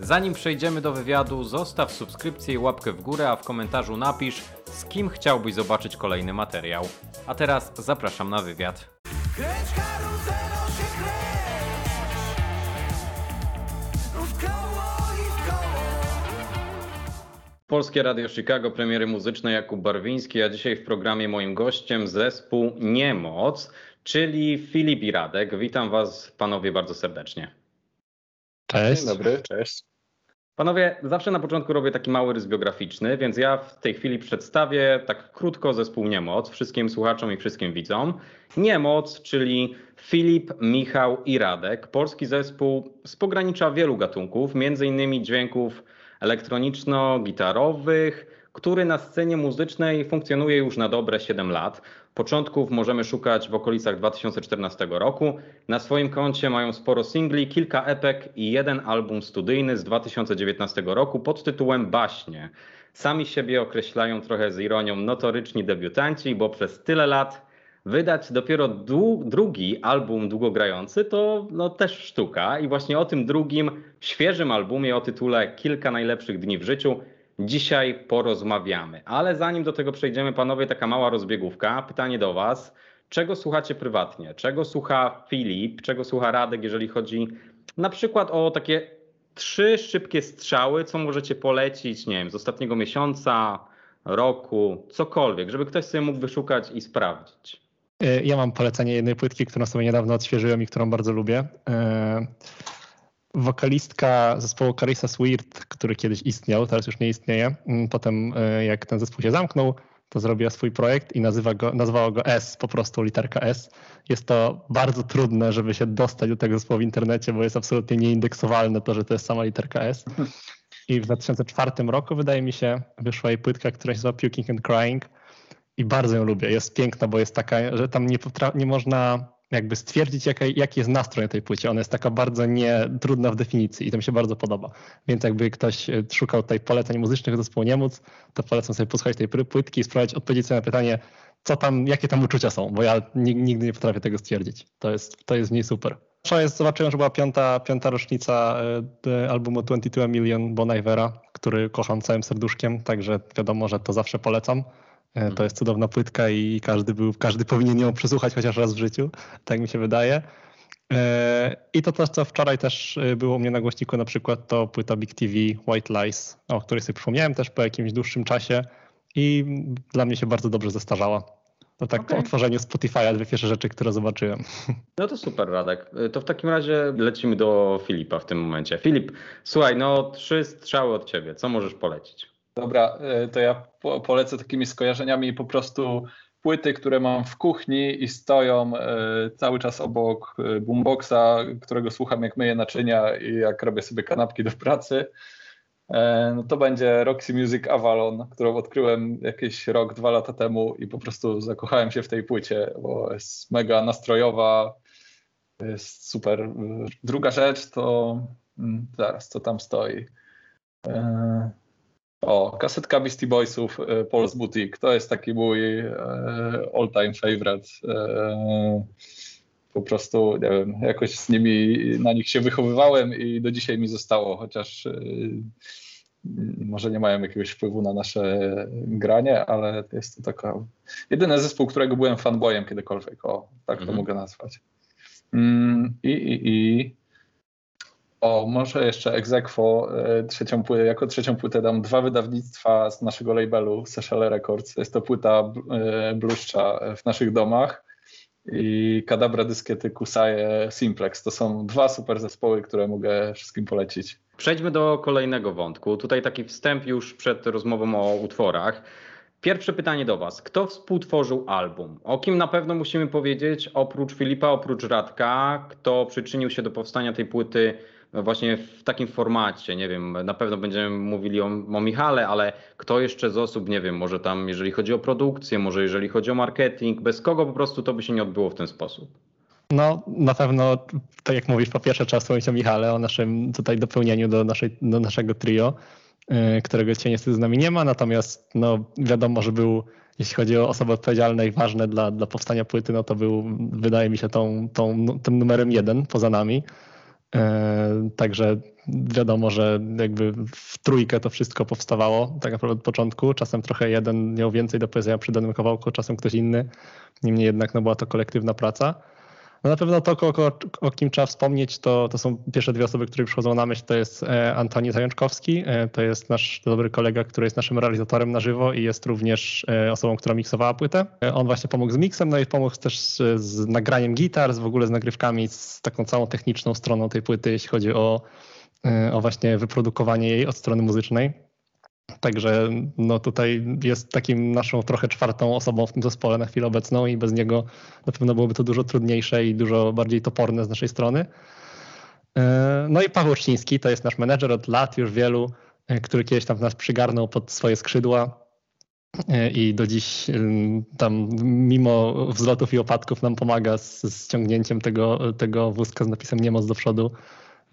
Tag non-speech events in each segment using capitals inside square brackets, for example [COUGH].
Zanim przejdziemy do wywiadu, zostaw subskrypcję i łapkę w górę, a w komentarzu napisz, z kim chciałbyś zobaczyć kolejny materiał. A teraz zapraszam na wywiad. Kręć karuzelo się kręć W koło i w koło Polskie Radio Chicago, premiery muzyczne Jakub Barwiński, a dzisiaj w programie moim gościem zespół Niemoc, czyli Filip i Radek. Witam was panowie bardzo serdecznie. Cześć. Dzień dobry, cześć. Panowie, zawsze na początku robię taki mały rys biograficzny, więc ja w tej chwili przedstawię tak krótko zespół Niemoc wszystkim słuchaczom i wszystkim widzom. Niemoc, czyli Filip, Michał i Radek. Polski zespół z pogranicza wielu gatunków, między innymi dźwięków elektroniczno-gitarowych, który na scenie muzycznej funkcjonuje już na dobre 7 lat. Początków możemy szukać w okolicach 2014 roku. Na swoim koncie mają sporo singli, kilka epek i jeden album studyjny z 2019 roku pod tytułem Baśnie. Sami siebie określają trochę z ironią notoryczni debiutanci, bo przez tyle lat wydać dopiero drugi album długogrający to no, też sztuka. I właśnie o tym drugim, świeżym albumie o tytule Kilka najlepszych dni w życiu dzisiaj porozmawiamy. Ale zanim do tego przejdziemy, panowie, taka mała rozbiegówka. Pytanie do was. Czego słuchacie prywatnie? Czego słucha Filip? Czego słucha Radek, jeżeli chodzi na przykład o takie trzy szybkie strzały, co możecie polecić, nie wiem, z ostatniego miesiąca, roku, cokolwiek, żeby ktoś sobie mógł wyszukać i sprawdzić. Y, Ja mam polecenie jednej płytki, którą sobie niedawno odświeżyłem i którą bardzo lubię. Wokalistka zespołu Carissas Weird, który kiedyś istniał, teraz już nie istnieje. Mm, Potem y, jak ten zespół się zamknął, to zrobiła swój projekt i nazywa go, nazwała go S, po prostu literka S. Jest to bardzo trudne, żeby się dostać do tego zespołu w internecie, bo jest absolutnie nieindeksowalne to, że to jest sama literka S. I w 2004 roku, wydaje mi się, wyszła jej płytka, która się nazywa Puking and Crying. I bardzo ją lubię. Jest piękna, bo jest taka, że tam nie, nie można jakby stwierdzić, jaka, jaki jest nastrój na tej płycie. Ona jest taka bardzo nie trudna w definicji i to mi się bardzo podoba. Więc jakby ktoś e, szukał tutaj poleceń muzycznych zespołu Niemóc, to polecam sobie posłuchać tej płytki i spróbować odpowiedzieć sobie na pytanie, co tam, jakie tam uczucia są, bo ja nig- nigdy nie potrafię tego stwierdzić. To jest, to jest w niej super. To jest, zobaczyłem, że była piąta, piąta rocznica e, albumu 22 Million Bon Ivera, który kocham całym serduszkiem, także wiadomo, że to zawsze polecam. E, To jest cudowna płytka i każdy, był, każdy powinien ją przesłuchać chociaż raz w życiu, tak mi się wydaje. E, I to też, co wczoraj też e, było u mnie na głośniku, na przykład to płyta Big TV White Lies, o której sobie przypomniałem też po jakimś dłuższym czasie i dla mnie się bardzo dobrze zestarzała. To tak po Okej. otworzeniu Spotify'a dwie pierwsze rzeczy, które zobaczyłem. [LAUGHS] No to super, Radek. To w takim razie lecimy do Filipa w tym momencie. Filip, słuchaj, no trzy strzały od ciebie. Co możesz polecić? Dobra, e, to ja po, polecę takimi skojarzeniami po prostu płyty, które mam w kuchni i stoją e, cały czas obok e, boomboxa, którego słucham jak myję naczynia i jak robię sobie kanapki do pracy. No to będzie Roxy Music Avalon, którą odkryłem jakieś rok, dwa lata temu i po prostu zakochałem się w tej płycie, bo jest mega nastrojowa, jest super. Druga rzecz to mm, zaraz, co tam stoi. O, kasetka Beastie Boysów, e, Paul's Boutique. To jest taki mój e, all-time favorite. E, po prostu, nie wiem, jakoś z nimi, na nich się wychowywałem i do dzisiaj mi zostało, chociaż e, może nie mają jakiegoś wpływu na nasze granie, ale jest to taka jedyny zespół, którego byłem fanboyem kiedykolwiek. O, tak to Mhm. mogę nazwać. Mm, I, i, i o, może jeszcze Exequo, e, trzecią płytę, jako trzecią płytę dam dwa wydawnictwa z naszego labelu Seychelles Records. Jest to płyta e, bluszcza w naszych domach i Kadabra Dyskiety Kusaje Simplex. To są dwa super zespoły, które mogę wszystkim polecić. Przejdźmy do kolejnego wątku. Tutaj taki wstęp już przed rozmową o utworach. Pierwsze pytanie do Was. Kto współtworzył album? O kim na pewno musimy powiedzieć, oprócz Filipa, oprócz Radka, kto przyczynił się do powstania tej płyty właśnie w takim formacie? Nie wiem, na pewno będziemy mówili o, o Michale, ale kto jeszcze z osób, nie wiem, może tam, jeżeli chodzi o produkcję, może jeżeli chodzi o marketing, bez kogo po prostu to by się nie odbyło w ten sposób? No na pewno, tak jak mówisz, po pierwsze trzeba wspomnieć o Michale, o naszym tutaj dopełnieniu do, naszej, do naszego trio, yy, którego dzisiaj niestety z nami nie ma, natomiast no, wiadomo, że był, jeśli chodzi o osoby odpowiedzialne i ważne dla, dla powstania płyty, no to był, wydaje mi się, tą, tą, tym numerem jeden poza nami. E, także wiadomo, że jakby w trójkę to wszystko powstawało tak naprawdę od początku. Czasem trochę jeden miał więcej do powiedzenia przy danym kawałku, czasem ktoś inny. Niemniej jednak no, była to kolektywna praca. No na pewno to, o, o, kim trzeba wspomnieć, to, to są pierwsze dwie osoby, które przychodzą na myśl. To jest e, Antoni Zajączkowski, e, to jest nasz dobry kolega, który jest naszym realizatorem na żywo i jest również e, osobą, która miksowała płytę. On właśnie pomógł z miksem, no i pomógł też z nagraniem gitar, z w ogóle z nagrywkami, z taką całą techniczną stroną tej płyty, jeśli chodzi o, o właśnie wyprodukowanie jej od strony muzycznej. Także no tutaj jest takim naszą trochę czwartą osobą w tym zespole na chwilę obecną i bez niego na pewno byłoby to dużo trudniejsze i dużo bardziej toporne z naszej strony. E, no i Paweł Szciński to jest nasz menedżer od lat już wielu, e, który kiedyś tam nas przygarnął pod swoje skrzydła e, i do dziś tam mimo wzlotów i opadków nam pomaga z, ściągnięciem tego, tego wózka z napisem Niemoc do przodu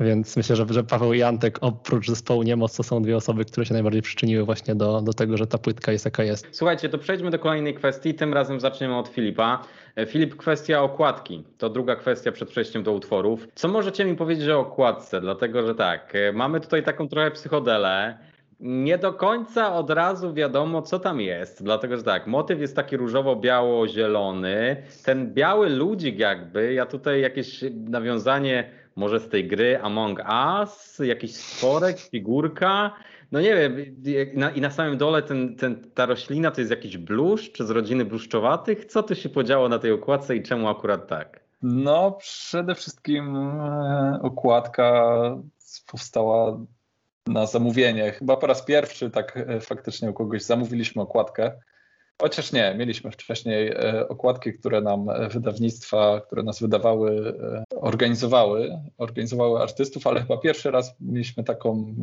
więc myślę, że, że Paweł i Antek oprócz zespołu Niemoc to są dwie osoby, które się najbardziej przyczyniły właśnie do, do tego, że ta płytka jest jaka jest. Słuchajcie, to przejdźmy do kolejnej kwestii. Tym razem zaczniemy od Filipa. E, Filip, kwestia okładki. To druga kwestia przed przejściem do utworów. Co możecie mi powiedzieć o okładce? Dlatego, że tak, e, mamy tutaj taką trochę psychodelę. Nie do końca od razu wiadomo, co tam jest, dlatego że tak, motyw jest taki różowo-biało-zielony. Ten biały ludzik, jakby, ja tutaj jakieś nawiązanie może z tej gry Among Us, jakiś stworek, figurka. No nie wiem, i na samym dole ten, ten, ta roślina to jest jakiś bluszcz z rodziny bluszczowatych. Co tu się podziało na tej okładce i czemu akurat tak? No, przede wszystkim e, okładka powstała na zamówienie. Chyba po raz pierwszy tak e, faktycznie u kogoś zamówiliśmy okładkę. Chociaż nie, mieliśmy wcześniej e, okładki, które nam e, wydawnictwa, które nas wydawały, e, organizowały, organizowały artystów, ale chyba pierwszy raz mieliśmy taką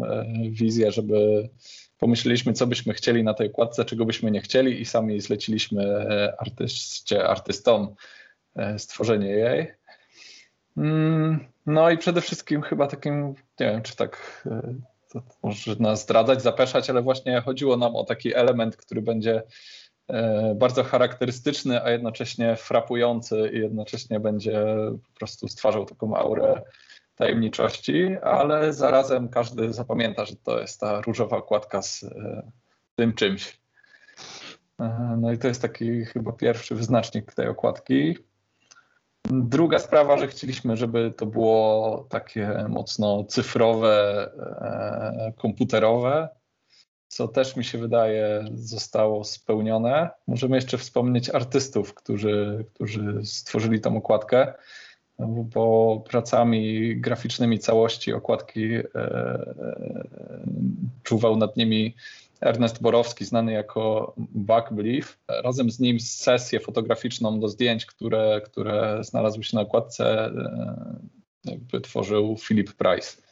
wizję, żeby pomyśleliśmy, co byśmy chcieli na tej okładce, czego byśmy nie chcieli i sami zleciliśmy artyście, artystom stworzenie jej. Mm, no i przede wszystkim chyba takim, nie wiem, czy tak to może nas zdradzać, zapeszać, ale właśnie chodziło nam o taki element, który będzie bardzo charakterystyczny, a jednocześnie frapujący i jednocześnie będzie po prostu stwarzał taką aurę tajemniczości, ale zarazem każdy zapamięta, że to jest ta różowa okładka z e, tym czymś. E, no i to jest taki chyba pierwszy wyznacznik tej okładki. Druga sprawa, że chcieliśmy, żeby to było takie mocno cyfrowe, komputerowe, co też mi się wydaje zostało spełnione. Możemy jeszcze wspomnieć artystów, którzy, którzy stworzyli tą okładkę, bo pracami graficznymi całości okładki e, e, czuwał nad nimi Ernest Borowski, znany jako Belief. Razem z nim sesję fotograficzną do zdjęć, które, które znalazły się na okładce, e, tworzył Philip Price.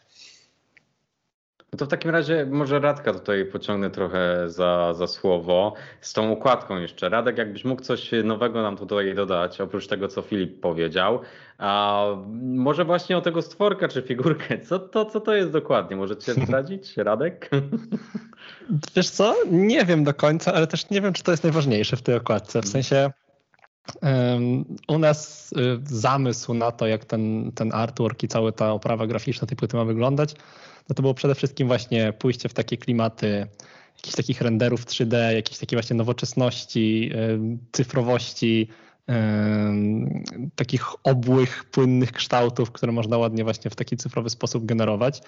No to w takim razie może Radka tutaj pociągnę trochę za, za słowo. Z tą układką jeszcze. Radek, jakbyś mógł coś nowego nam tutaj dodać, oprócz tego, co Filip powiedział. A może właśnie o tego stworka czy figurkę. Co to, co to jest dokładnie? Możecie [LAUGHS] zdradzić, Radek? Wiesz co? Nie wiem do końca, ale też nie wiem, czy to jest najważniejsze w tej okładce. W sensie u nas y, zamysł na to, jak ten, ten artwork i cała ta oprawa graficzna tej płyty ma wyglądać, no to było przede wszystkim właśnie pójście w takie klimaty jakichś takich renderów 3D, jakiejś takiej właśnie nowoczesności, cyfrowości, takich obłych, płynnych kształtów, które można ładnie właśnie w taki cyfrowy sposób generować.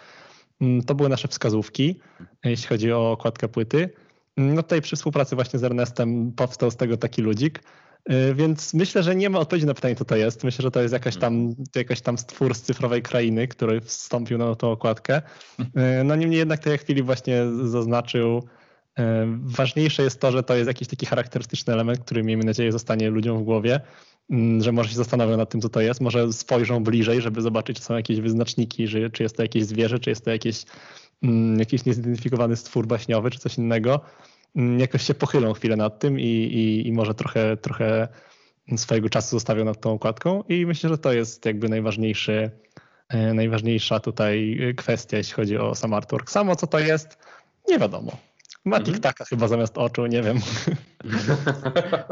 Mm, to były nasze wskazówki, jeśli chodzi o okładkę płyty. No tutaj przy współpracy właśnie z Ernestem powstał z tego taki ludzik. Y, więc myślę, że nie ma odpowiedzi na pytanie, co to jest. Myślę, że to jest jakaś tam, mhm. jakaś tam stwór z cyfrowej krainy, który wstąpił na tą okładkę. Y, no niemniej jednak, tak jak Filip właśnie zaznaczył, y, ważniejsze jest to, że to jest jakiś taki charakterystyczny element, który miejmy nadzieję zostanie ludziom w głowie, mm, że może się zastanowią nad tym, co to jest, może spojrzą bliżej, żeby zobaczyć, czy są jakieś wyznaczniki, że, czy jest to jakieś zwierzę, czy jest to jakieś, mm, jakiś niezidentyfikowany stwór baśniowy, czy coś innego. Mm, jakoś się pochylą chwilę nad tym i, i, i może trochę, trochę swojego czasu zostawią nad tą okładką i myślę, że to jest jakby najważniejszy, e, najważniejsza tutaj kwestia, jeśli chodzi o sam artwork. Samo co to jest, nie wiadomo. Ma mhm. tiktaka chyba zamiast oczu, nie wiem. [LAUGHS]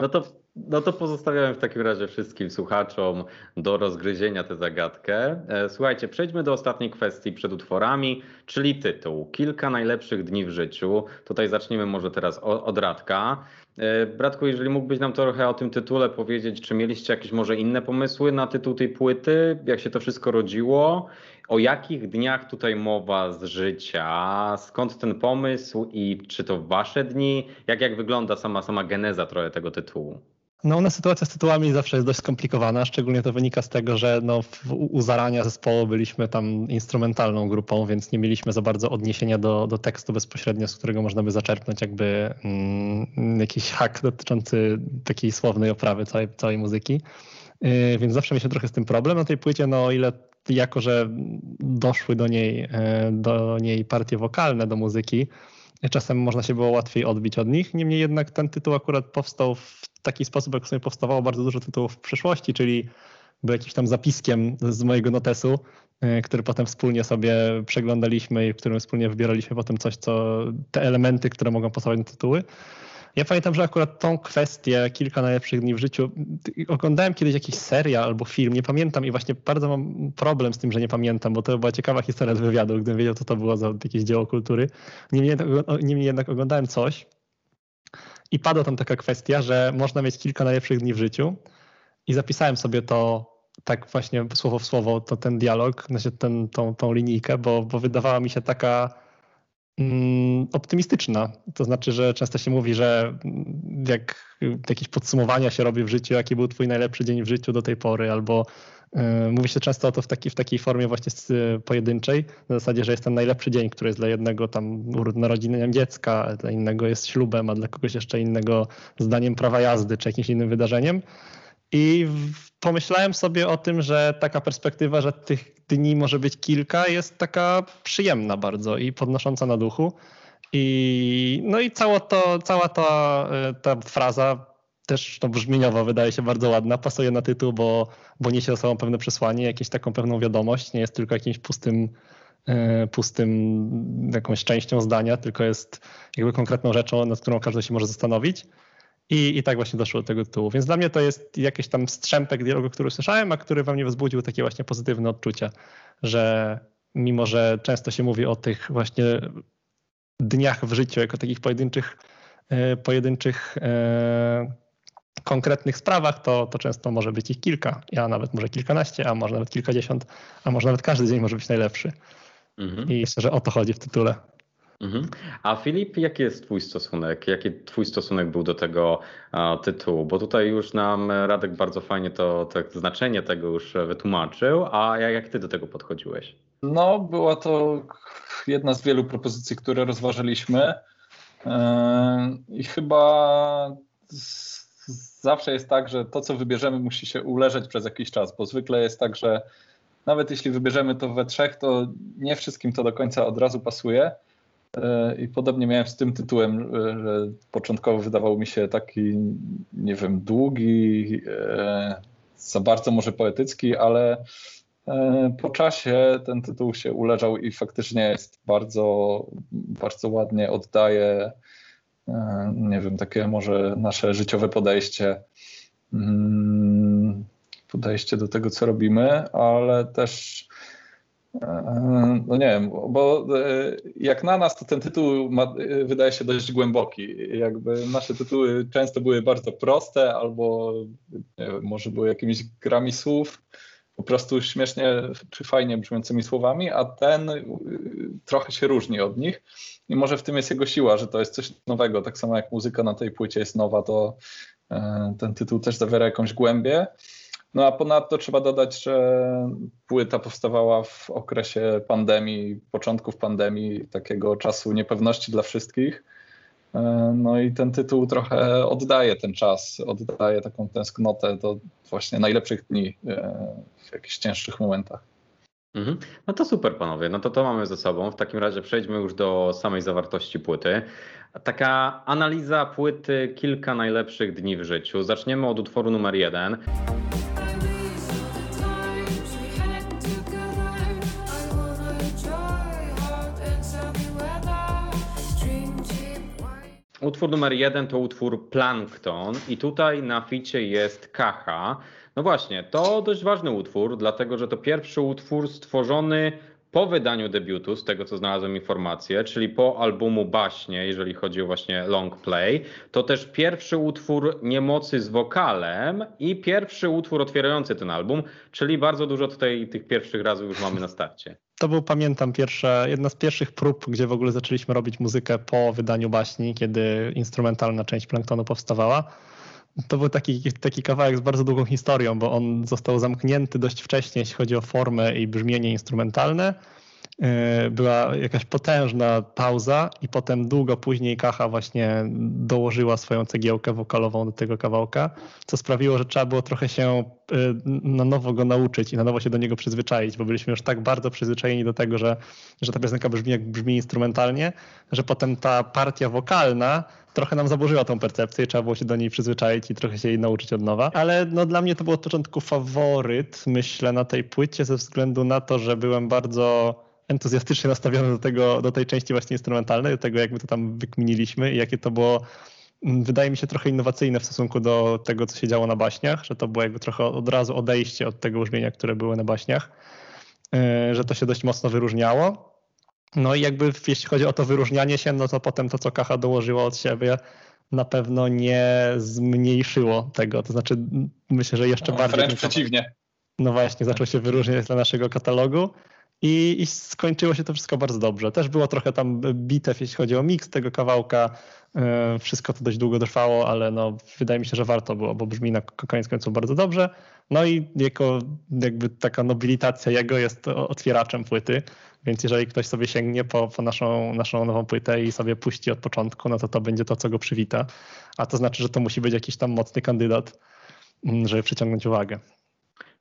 No to, no to pozostawiamy w takim razie wszystkim słuchaczom do rozgryzienia tę zagadkę. E, Słuchajcie, przejdźmy do ostatniej kwestii przed utworami, czyli tytuł. Kilka najlepszych dni w życiu. Tutaj zaczniemy może teraz od Radka. E, Bratku, jeżeli mógłbyś nam trochę o tym tytule powiedzieć, czy mieliście jakieś może inne pomysły na tytuł tej płyty? Jak się to wszystko rodziło? O jakich dniach tutaj mowa z życia? Skąd ten pomysł i czy to wasze dni? Jak, jak wygląda sama, sama geneza trochę tego tytułu? No, u nas sytuacja z tytułami zawsze jest dość skomplikowana, szczególnie to wynika z tego, że no, u zarania zespołu byliśmy tam instrumentalną grupą, więc nie mieliśmy za bardzo odniesienia do, do tekstu bezpośrednio, z którego można by zaczerpnąć jakby mm, jakiś hak dotyczący takiej słownej oprawy całej, całej muzyki. Yy, więc zawsze mieliśmy trochę z tym problem. Na tej płycie, no o ile jako, że doszły do niej, e, do niej partie wokalne do muzyki, czasem można się było łatwiej odbić od nich. Niemniej jednak ten tytuł akurat powstał w taki sposób, jak w sumie powstawało bardzo dużo tytułów w przeszłości, czyli był jakimś tam zapiskiem z mojego notesu, y, który potem wspólnie sobie przeglądaliśmy i w którym wspólnie wybieraliśmy potem coś, co te elementy, które mogą pasować na tytuły. Ja pamiętam, że akurat tą kwestię, kilka najlepszych dni w życiu, oglądałem kiedyś jakiś serial albo film, nie pamiętam i właśnie bardzo mam problem z tym, że nie pamiętam, bo to była ciekawa historia z wywiadu, gdybym wiedział, co to było za jakieś dzieło kultury. Niemniej jednak, niemniej jednak oglądałem coś i padła tam taka kwestia, że można mieć kilka najlepszych dni w życiu i zapisałem sobie to tak właśnie słowo w słowo, to ten dialog, znaczy ten, tą, tą linijkę, bo, bo wydawała mi się taka optymistyczna. To znaczy, że często się mówi, że mm, jak jakieś podsumowania się robi w życiu, jaki był twój najlepszy dzień w życiu do tej pory, albo y, mówi się często o to w, taki, w takiej formie właśnie y, pojedynczej, na zasadzie, że jest ten najlepszy dzień, który jest dla jednego tam narodziniem dziecka, dla innego jest ślubem, a dla kogoś jeszcze innego zdaniem prawa jazdy, czy jakimś innym wydarzeniem. I pomyślałem sobie o tym, że taka perspektywa, że tych dni może być kilka, jest taka przyjemna bardzo i podnosząca na duchu. I, no i cało to, cała ta, e, ta fraza też no, brzmieniowo wydaje się bardzo ładna, pasuje na tytuł, bo, bo niesie ze sobą pewne przesłanie, jakąś taką pewną wiadomość, nie jest tylko jakimś pustym, e, pustym jakąś częścią zdania, tylko jest jakby konkretną rzeczą, nad którą każdy się może zastanowić. I, I tak właśnie doszło do tego tytułu. Więc dla mnie to jest jakiś tam strzępek dialogu, który słyszałem, a który we mnie wzbudził takie właśnie pozytywne odczucia, że mimo, że często się mówi o tych właśnie dniach w życiu jako takich pojedynczych, e, pojedynczych e, konkretnych sprawach, to, to często może być ich kilka, a nawet może kilkanaście, a może nawet kilkadziesiąt, a może nawet każdy dzień może być najlepszy. Mhm. I myślę, że o to chodzi w tytule. Mhm. A Filip, jaki jest twój stosunek? Jaki twój stosunek był do tego a, tytułu? Bo tutaj już nam Radek bardzo fajnie to, to znaczenie tego już wytłumaczył, a jak, jak ty do tego podchodziłeś? No, była to jedna z wielu propozycji, które rozważyliśmy. Yy, I chyba zawsze jest tak, że to, co wybierzemy, musi się uleżeć przez jakiś czas, bo zwykle jest tak, że nawet jeśli wybierzemy to we trzech, to nie wszystkim to do końca od razu pasuje. Yy, I podobnie miałem z tym tytułem, yy, że początkowo wydawał mi się taki, nie wiem, długi, yy, za bardzo może poetycki, ale E, Po czasie ten tytuł się uleżał i faktycznie jest bardzo, bardzo ładnie oddaje, e, nie wiem, takie może nasze życiowe podejście, mm, podejście do tego, co robimy, ale też, e, no nie wiem, bo e, jak na nas, to ten tytuł ma, e, wydaje się dość głęboki. Jakby nasze tytuły często były bardzo proste albo wiem, może były jakimiś grami słów, po prostu śmiesznie czy fajnie brzmiącymi słowami, a ten trochę się różni od nich. I może w tym jest jego siła, że to jest coś nowego. Tak samo jak muzyka na tej płycie jest nowa, to e, ten tytuł też zawiera jakąś głębię. No a ponadto trzeba dodać, że płyta powstawała w okresie pandemii, początków pandemii, takiego czasu niepewności dla wszystkich. E, No i ten tytuł trochę oddaje ten czas, oddaje taką tęsknotę do właśnie najlepszych dni e, w jakichś cięższych momentach. Mhm. No to super, panowie. No to to mamy ze sobą. W takim razie przejdźmy już do samej zawartości płyty. Taka analiza płyty kilka najlepszych dni w życiu. Zaczniemy od utworu numer jeden. Utwór numer jeden to utwór Plankton i tutaj na ficie jest Kacha. No właśnie, to dość ważny utwór, dlatego że to pierwszy utwór stworzony po wydaniu debiutu, z tego co znalazłem informację, czyli po albumu Baśnie, jeżeli chodzi o właśnie long play, to też pierwszy utwór Niemocy z wokalem i pierwszy utwór otwierający ten album, czyli bardzo dużo tutaj tych pierwszych razów już mamy na starcie. [LAUGHS] To był, pamiętam, pierwsza, jedna z pierwszych prób, gdzie w ogóle zaczęliśmy robić muzykę po wydaniu baśni, kiedy instrumentalna część Planktonu powstawała. To był taki, taki kawałek z bardzo długą historią, bo on został zamknięty dość wcześnie, jeśli chodzi o formę i brzmienie instrumentalne. Yy, Była jakaś potężna pauza, i potem długo później Kacha właśnie dołożyła swoją cegiełkę wokalową do tego kawałka, co sprawiło, że trzeba było trochę się yy, na nowo go nauczyć i na nowo się do niego przyzwyczaić, bo byliśmy już tak bardzo przyzwyczajeni do tego, że, że ta piosenka brzmi jak brzmi instrumentalnie, że potem ta partia wokalna trochę nam zaburzyła tą percepcję trzeba było się do niej przyzwyczaić i trochę się jej nauczyć od nowa. Ale no, dla mnie to był od początku faworyt, myślę, na tej płycie ze względu na to, że byłem bardzo entuzjastycznie nastawiony do, tego, do tej części właśnie instrumentalnej, do tego jak my to tam wykminiliśmy i jakie to było mm, wydaje mi się trochę innowacyjne w stosunku do tego, co się działo na baśniach, że to było jakby trochę od razu odejście od tego brzmienia, które były na baśniach, yy, że to się dość mocno wyróżniało. No i jakby jeśli chodzi o to wyróżnianie się, no to potem to, co Kacha dołożyła od siebie, na pewno nie zmniejszyło tego. To znaczy, myślę, że jeszcze No, bardziej. wręcz przeciwnie. no właśnie, zaczął się wyróżniać dla naszego katalogu i, i skończyło się to wszystko bardzo dobrze. Też było trochę tam bitew, jeśli chodzi o miks tego kawałka. Yy, Wszystko to dość długo trwało, ale no, wydaje mi się, że warto było, bo brzmi na koniec końców bardzo dobrze. No i jako jakby taka nobilitacja jego jest otwieraczem płyty, więc jeżeli ktoś sobie sięgnie po, po naszą, naszą nową płytę i sobie puści od początku, no to to będzie to, co go przywita. A to znaczy, że to musi być jakiś tam mocny kandydat, mm, żeby przyciągnąć uwagę.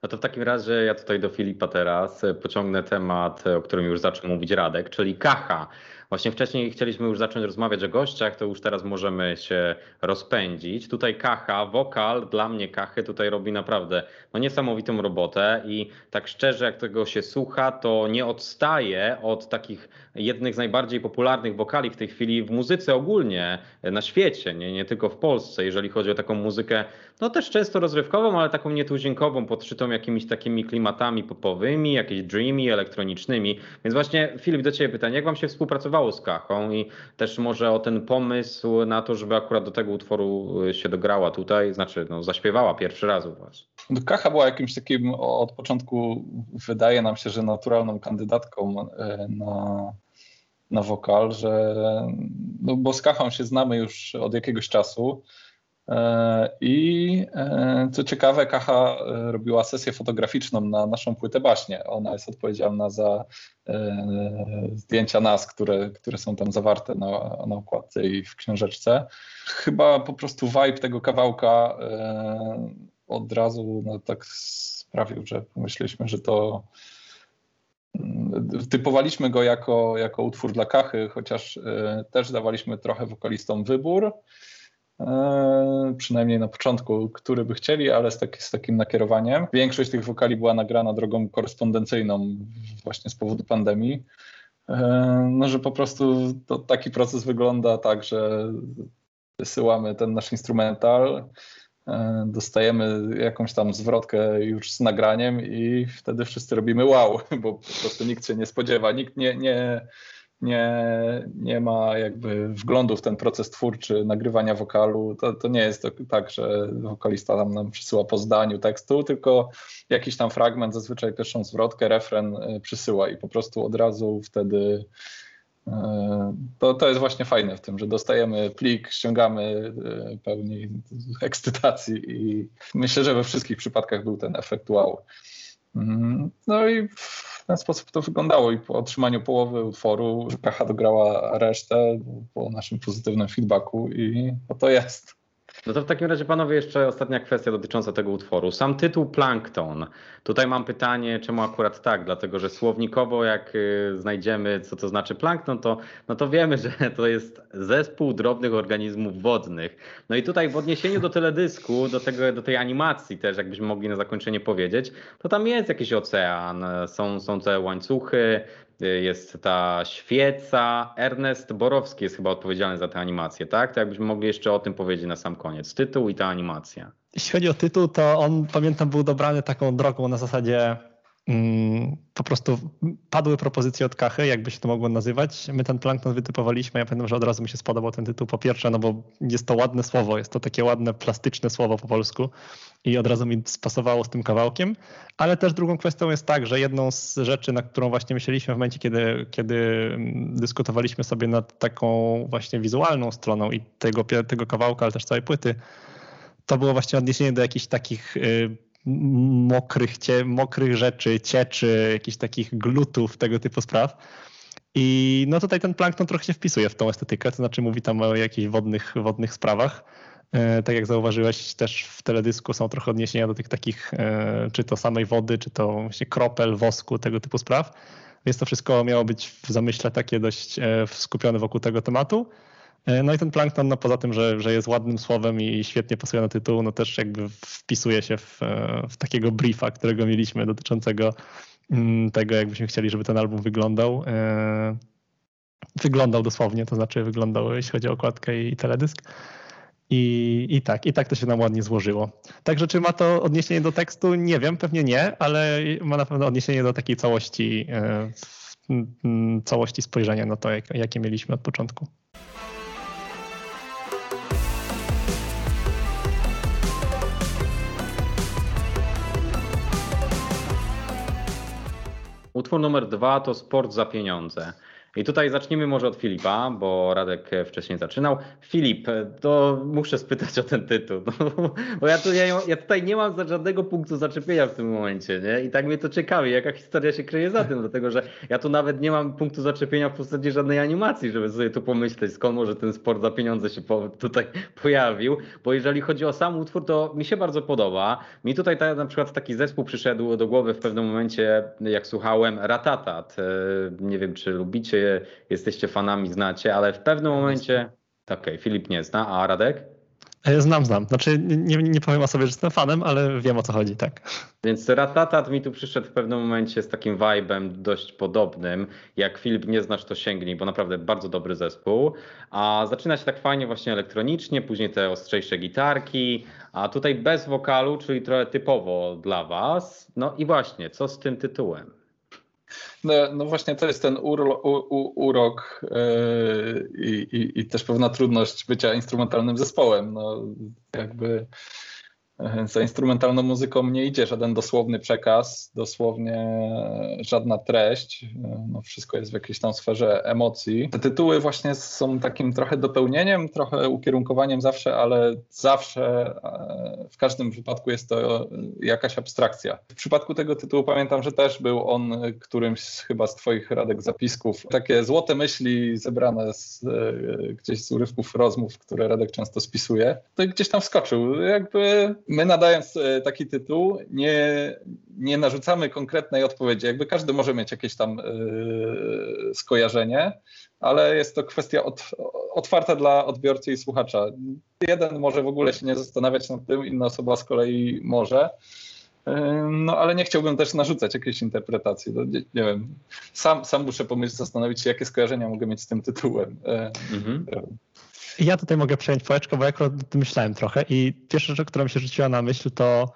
No to w takim razie ja tutaj do Filipa teraz e, pociągnę temat, e, o którym już zaczął mówić Radek, czyli Kacha. Właśnie wcześniej chcieliśmy już zacząć rozmawiać o gościach, to już teraz możemy się rozpędzić. Tutaj Kacha, wokal dla mnie Kachy tutaj robi naprawdę no niesamowitą robotę i tak szczerze jak tego się słucha, to nie odstaje od takich jednych z najbardziej popularnych wokali w tej chwili w muzyce ogólnie e, na świecie, nie, nie tylko w Polsce, jeżeli chodzi o taką muzykę, no też często rozrywkową, ale taką nietuzinkową, podszytą jakimiś takimi klimatami popowymi, jakieś dreamy, elektronicznymi. Więc właśnie Filip, do Ciebie pytanie, jak Wam się współpracowało z Kachą i też może o ten pomysł na to, żeby akurat do tego utworu y, się dograła tutaj, znaczy no, zaśpiewała pierwszy raz u Was. No, Kacha była jakimś takim od początku, wydaje nam się, że naturalną kandydatką e, na, na wokal, że no, bo z Kachą się znamy już od jakiegoś czasu. E, I e, co ciekawe, Kacha e, robiła sesję fotograficzną na naszą płytę baśnie. Ona jest odpowiedzialna za zdjęcia nas, które, które są tam zawarte na, na okładce i w książeczce. Chyba po prostu vibe tego kawałka od razu no, tak sprawił, że pomyśleliśmy, że to mm, typowaliśmy go jako, jako utwór dla Kachy, chociaż też dawaliśmy trochę wokalistom wybór. E, przynajmniej na początku, który by chcieli, ale z, taki, z takim nakierowaniem. Większość tych wokali była nagrana drogą korespondencyjną właśnie z powodu pandemii. E, no, że po prostu to, taki proces wygląda tak, że wysyłamy ten nasz instrumental, e, dostajemy jakąś tam zwrotkę już z nagraniem i wtedy wszyscy robimy wow, [LAUGHS] bo po prostu nikt się nie spodziewa, nikt nie, nie, nie, nie ma jakby wglądu w ten proces twórczy nagrywania wokalu. To, to nie jest to, tak, że wokalista tam nam przysyła po zdaniu tekstu, tylko jakiś tam fragment, zazwyczaj pierwszą zwrotkę, refren y, przysyła i po prostu od razu wtedy y, to, to jest właśnie fajne w tym, że dostajemy plik, ściągamy y, pełni ekscytacji i myślę, że we wszystkich przypadkach był ten efekt wow. Mm, No i w ten sposób to wyglądało i po otrzymaniu połowy utworu Kacha dograła resztę po naszym pozytywnym feedbacku i no to jest. No to w takim razie, panowie, jeszcze ostatnia kwestia dotycząca tego utworu. Sam tytuł Plankton. Tutaj mam pytanie, czemu akurat tak? Dlatego, że słownikowo, jak y, znajdziemy, co to znaczy plankton, to, no to wiemy, [LAUGHS] że to jest zespół drobnych organizmów wodnych. No i tutaj w odniesieniu do teledysku, do, tego, do tej animacji też, jakbyśmy mogli na zakończenie powiedzieć, to tam jest jakiś ocean, są, są te łańcuchy, jest ta świeca. Ernest Borowski jest chyba odpowiedzialny za tę animację, tak? To jakbyśmy mogli jeszcze o tym powiedzieć na sam koniec. Tytuł i ta animacja. Jeśli chodzi o tytuł, to on pamiętam był dobrany taką drogą na zasadzie po prostu padły propozycje od Kachy, jakby się to mogło nazywać. My ten plankton wytypowaliśmy. Ja pamiętam, że od razu mi się spodobał ten tytuł. Po pierwsze, no bo jest to ładne słowo, jest to takie ładne, plastyczne słowo po polsku i od razu mi spasowało z tym kawałkiem. Ale też drugą kwestią jest tak, że jedną z rzeczy, na którą właśnie myśleliśmy w momencie, kiedy, kiedy mm, dyskutowaliśmy sobie nad taką właśnie wizualną stroną i tego, tego kawałka, ale też całej płyty, to było właśnie odniesienie do jakichś takich y, mokrych, cie, mokrych rzeczy, cieczy, jakichś takich glutów, tego typu spraw. I no tutaj ten plankton trochę się wpisuje w tą estetykę, to znaczy mówi tam o jakichś wodnych, wodnych sprawach. E, tak jak zauważyłeś, też w teledysku są trochę odniesienia do tych takich, e, czy to samej wody, czy to właśnie kropel, wosku, tego typu spraw. Więc to wszystko miało być w zamyśle takie dość e, skupione wokół tego tematu. No i ten plankton, no poza tym, że, że jest ładnym słowem i świetnie pasuje na tytuł, no też jakby wpisuje się w, w takiego briefa, którego mieliśmy dotyczącego mm, tego, jakbyśmy chcieli, żeby ten album wyglądał. Wyglądał dosłownie, to znaczy wyglądał, jeśli chodzi o okładkę i teledysk. I, I tak, i tak to się nam ładnie złożyło. Także czy ma to odniesienie do tekstu? Nie wiem, pewnie nie, ale ma na pewno odniesienie do takiej całości, e, całości spojrzenia na to, jakie mieliśmy od początku. Utwór numer dwa to Sport za pieniądze. I tutaj zacznijmy może od Filipa, bo Radek wcześniej zaczynał. Filip, to muszę spytać o ten tytuł, [LAUGHS] no, bo ja, tu, ja, ja, tutaj nie mam żadnego punktu zaczepienia w tym momencie, nie? I tak mnie to ciekawi, jaka historia się kryje za tym, dlatego że ja tu nawet nie mam punktu zaczepienia w postaci żadnej animacji, żeby sobie tu pomyśleć, skąd może ten sport za pieniądze się po, tutaj [LAUGHS] pojawił, bo jeżeli chodzi o sam utwór, to mi się bardzo podoba. Mi tutaj ta, na przykład taki zespół przyszedł do głowy w pewnym momencie, jak słuchałem Ratatat. Nie wiem, czy lubicie jesteście fanami, znacie, ale w pewnym momencie. Okej, okay, Filip nie zna, a Radek? Znam, znam. Znaczy nie, nie powiem o sobie, że jestem fanem, ale wiem o co chodzi, tak. Więc Ratatat mi tu przyszedł w pewnym momencie z takim vibe'em dość podobnym. Jak Filip nie znasz, to sięgnij, bo naprawdę bardzo dobry zespół. A zaczyna się tak fajnie właśnie elektronicznie, później te ostrzejsze gitarki, a tutaj bez wokalu, czyli trochę typowo dla was. No i właśnie, co z tym tytułem? No, no, właśnie to jest ten uro, u, urok yy, i, i, też pewna trudność bycia instrumentalnym zespołem. No, jakby za instrumentalną muzyką nie idzie żaden dosłowny przekaz, dosłownie żadna treść. No wszystko jest w jakiejś tam sferze emocji. Te tytuły właśnie są takim trochę dopełnieniem, trochę ukierunkowaniem zawsze, ale zawsze e, w każdym wypadku jest to jakaś abstrakcja. W przypadku tego tytułu pamiętam, że też był on którymś chyba z Twoich radek zapisków. Takie złote myśli zebrane z, e, gdzieś z urywków rozmów, które Radek często spisuje. To gdzieś tam wskoczył. Jakby my nadając e, taki tytuł nie, nie narzucamy konkretnej odpowiedzi. Jakby każdy może mieć jakieś tam yy, skojarzenie, ale jest to kwestia od, otwarta dla odbiorcy i słuchacza. Jeden może w ogóle się nie zastanawiać nad tym, inna osoba z kolei może. No ale nie chciałbym też narzucać jakiejś interpretacji. No, nie, nie, wiem. Sam, sam muszę pomyśleć, zastanowić się, jakie skojarzenia mogę mieć z tym tytułem. Mhm. Ja tutaj mogę przejąć pałeczkę, bo ja akurat myślałem trochę i pierwsza rzecz, która mi się rzuciła na myśl, to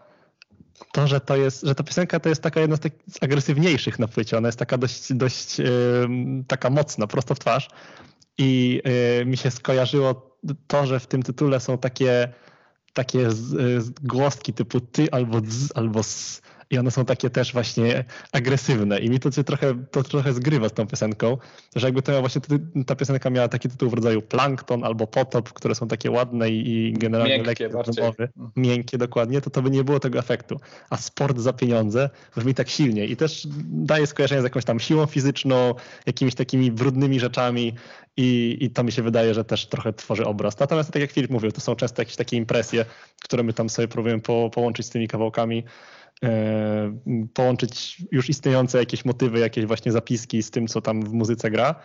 to, że to jest, że ta piosenka to jest taka jedna z, tych agresywniejszych na płycie. Ona jest taka dość, dość yy, taka mocna, prosto w twarz. I yy, mi się skojarzyło to, że w tym tytule są takie, takie z, z głoski typu ty albo z, albo s i one są takie też właśnie agresywne i mi to się trochę, to trochę zgrywa z tą piosenką, że jakby to właśnie ta piosenka miała taki tytuł w rodzaju plankton albo potop, które są takie ładne i generalnie miękkie, lekkie mhm. miękkie dokładnie, to to by nie było tego efektu. A sport za pieniądze brzmi tak silnie i też daje skojarzenie z jakąś tam siłą fizyczną, jakimiś takimi brudnymi rzeczami i, i to mi się wydaje, że też trochę tworzy obraz. Natomiast tak jak Filip mówił, to są często jakieś takie impresje, które my tam sobie próbujemy po, połączyć z tymi kawałkami. E, połączyć już istniejące jakieś motywy, jakieś właśnie zapiski z tym, co tam w muzyce gra.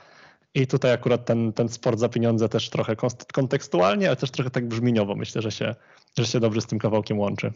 I tutaj akurat ten, ten sport za pieniądze też trochę kontekstualnie, ale też trochę tak brzmieniowo myślę, że się, że się dobrze z tym kawałkiem łączy.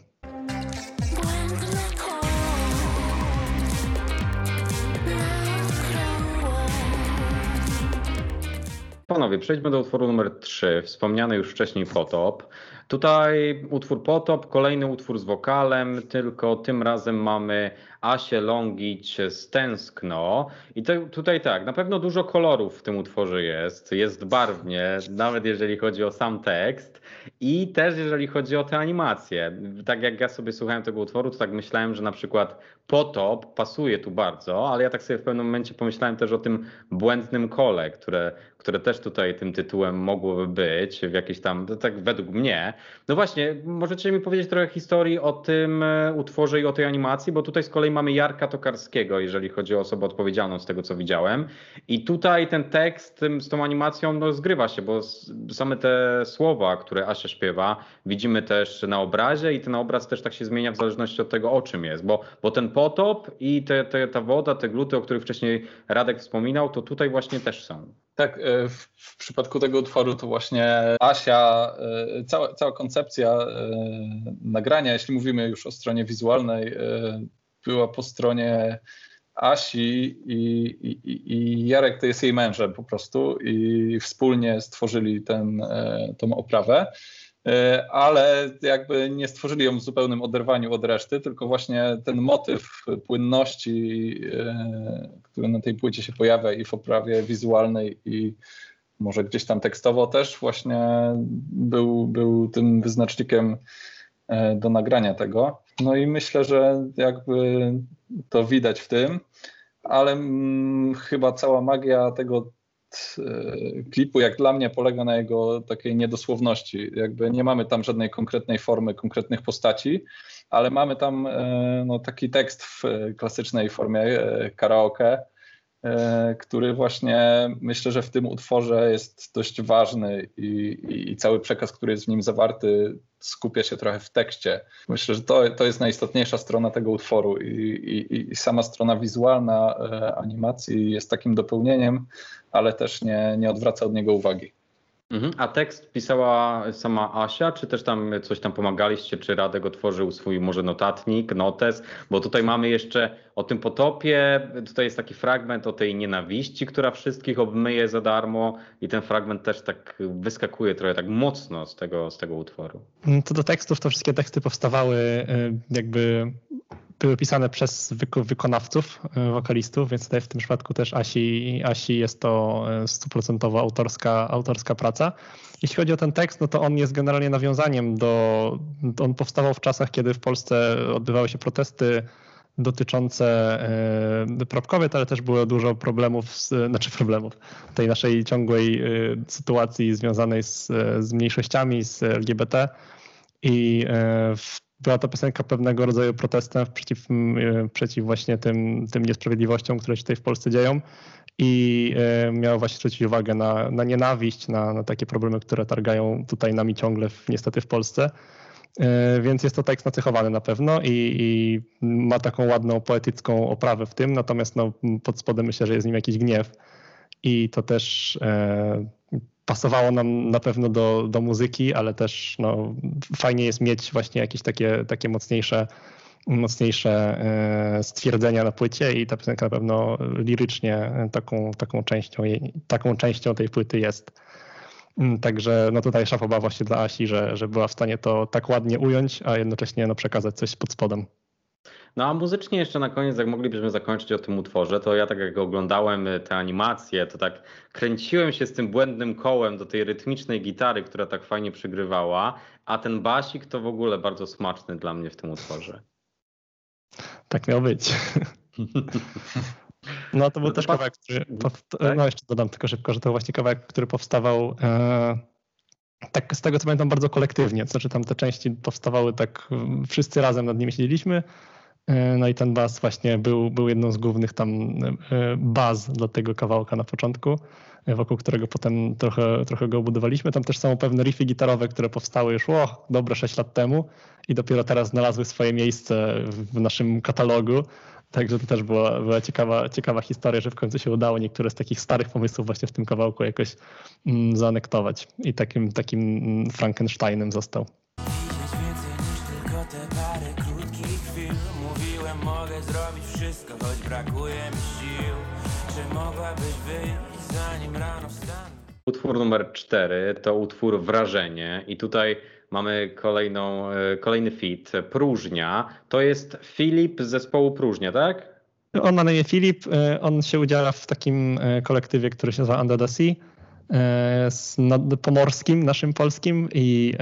Panowie, przejdźmy do utworu numer 3, wspomniany już wcześniej Fotop. Tutaj utwór Potop, kolejny utwór z wokalem, tylko tym razem mamy Asię Longić Stęskno. I te, tutaj tak, na pewno dużo kolorów w tym utworze jest, jest barwnie, nawet jeżeli chodzi o sam tekst i też jeżeli chodzi o te animacje. Tak jak ja sobie słuchałem tego utworu, to tak myślałem, że na przykład Potop pasuje tu bardzo, ale ja tak sobie w pewnym momencie pomyślałem też o tym błędnym kole, które, które też tutaj tym tytułem mogłoby być w jakiejś tam, tak według mnie. No właśnie, możecie mi powiedzieć trochę historii o tym e, utworze i o tej animacji, bo tutaj z kolei mamy Jarka Tokarskiego, jeżeli chodzi o osobę odpowiedzialną z tego, co widziałem. I tutaj ten tekst z tą animacją no, zgrywa się, bo same te słowa, które Asia śpiewa, widzimy też na obrazie i ten obraz też tak się zmienia w zależności od tego, o czym jest, bo, bo ten potop i te, te, ta woda, te gluty, o których wcześniej Radek wspominał, to tutaj właśnie też są. Tak, e, w, przypadku tego utworu to właśnie Asia, e, cała, cała koncepcja e, nagrania, jeśli mówimy już o stronie wizualnej, była po stronie Asi i, i, i Jarek to jest jej mężem po prostu i wspólnie stworzyli ten, oprawę. E, Ale jakby nie stworzyli ją w zupełnym oderwaniu od reszty, tylko właśnie ten motyw płynności, e, który na tej płycie się pojawia i w oprawie wizualnej, i może gdzieś tam tekstowo też, właśnie był, był tym wyznacznikiem e, do nagrania tego. No i myślę, że jakby to widać w tym, ale mm, chyba cała magia tego klipu, jak dla mnie, polega na jego takiej niedosłowności. Jakby nie mamy tam żadnej konkretnej formy, konkretnych postaci, ale mamy tam e, no, taki tekst w e, klasycznej formie e, karaoke, e, który właśnie myślę, że w tym utworze jest dość ważny i, i, i cały przekaz, który jest w nim zawarty, skupia się trochę w tekście. Myślę, że to, to jest najistotniejsza strona tego utworu i, i, i sama strona wizualna e, animacji jest takim dopełnieniem, ale też nie, nie odwraca od niego uwagi. Mhm. A tekst pisała sama Asia, czy też tam coś tam pomagaliście, czy Radek otworzył swój może notatnik, notes, bo tutaj mamy jeszcze o tym potopie, tutaj jest taki fragment o tej nienawiści, która wszystkich obmyje za darmo i ten fragment też tak wyskakuje trochę tak mocno z tego, z tego utworu. Co do tekstów, to wszystkie teksty powstawały y, jakby były pisane przez wyko- wykonawców, y, wokalistów, więc tutaj w tym przypadku też Asi, Asi jest to y, stuprocentowo autorska, autorska praca. Jeśli chodzi o ten tekst, no to on jest generalnie nawiązaniem do, on powstawał w czasach, kiedy w Polsce odbywały się protesty dotyczące praw kobiet, ale też było dużo problemów, z, znaczy problemów, tej naszej ciągłej sytuacji związanej z, z mniejszościami, z LGBT i w, była to piosenka pewnego rodzaju protestem przeciw, y, przeciw właśnie tym, tym niesprawiedliwościom, które się tutaj w Polsce dzieją. I y, miała właśnie zwrócić uwagę na, na nienawiść, na, na takie problemy, które targają tutaj nami ciągle w, niestety w Polsce. Y, Więc jest to tekst nacechowany na pewno i, i ma taką ładną poetycką oprawę w tym, natomiast no, pod spodem myślę, że jest nim jakiś gniew. I to też e, pasowało nam na pewno do, do muzyki, ale też no, fajnie jest mieć właśnie jakieś takie, takie mocniejsze, mocniejsze e, stwierdzenia na płycie i ta piosenka na pewno lirycznie taką, taką, częścią, taką częścią tej płyty jest. Mm, Także no tutaj szafoba właśnie dla Asi, że, że była w stanie to tak ładnie ująć, a jednocześnie no, przekazać coś pod spodem. No a muzycznie jeszcze na koniec, jak moglibyśmy zakończyć o tym utworze, to ja tak jak oglądałem y, te animacje, to tak kręciłem się z tym błędnym kołem do tej rytmicznej gitary, która tak fajnie przygrywała, a ten basik to w ogóle bardzo smaczny dla mnie w tym utworze. Tak miał być. No to był No to też kawałek, który. Tak? No jeszcze dodam tylko szybko, że to właśnie kawałek, który powstawał e, tak z tego co pamiętam bardzo kolektywnie. To znaczy tam te części powstawały tak, wszyscy razem nad nimi siedzieliśmy. E, No i ten bas właśnie był, był jedną z głównych tam e, baz dla tego kawałka na początku, e, wokół którego potem trochę, trochę go obudowaliśmy. Tam też są pewne riffy gitarowe, które powstały już o, dobre 6 lat temu i dopiero teraz znalazły swoje miejsce w naszym katalogu. Także to też była, była ciekawa, ciekawa historia, że w końcu się udało niektóre z takich starych pomysłów właśnie w tym kawałku jakoś mm, zaanektować. I takim, takim mm, Frankensteinem został. Wszystko, choć brakuje mi sił Czy mogłabyś wyjść zanim rano wstanę? Utwór numer 4 to utwór Wrażenie i tutaj mamy kolejną, e, kolejny fit. Próżnia. To jest Filip z zespołu Próżnia, tak? On ma na imię Filip, e, on się udziela w takim e, kolektywie, który się nazywa Under the Sea, pomorskim, naszym polskim i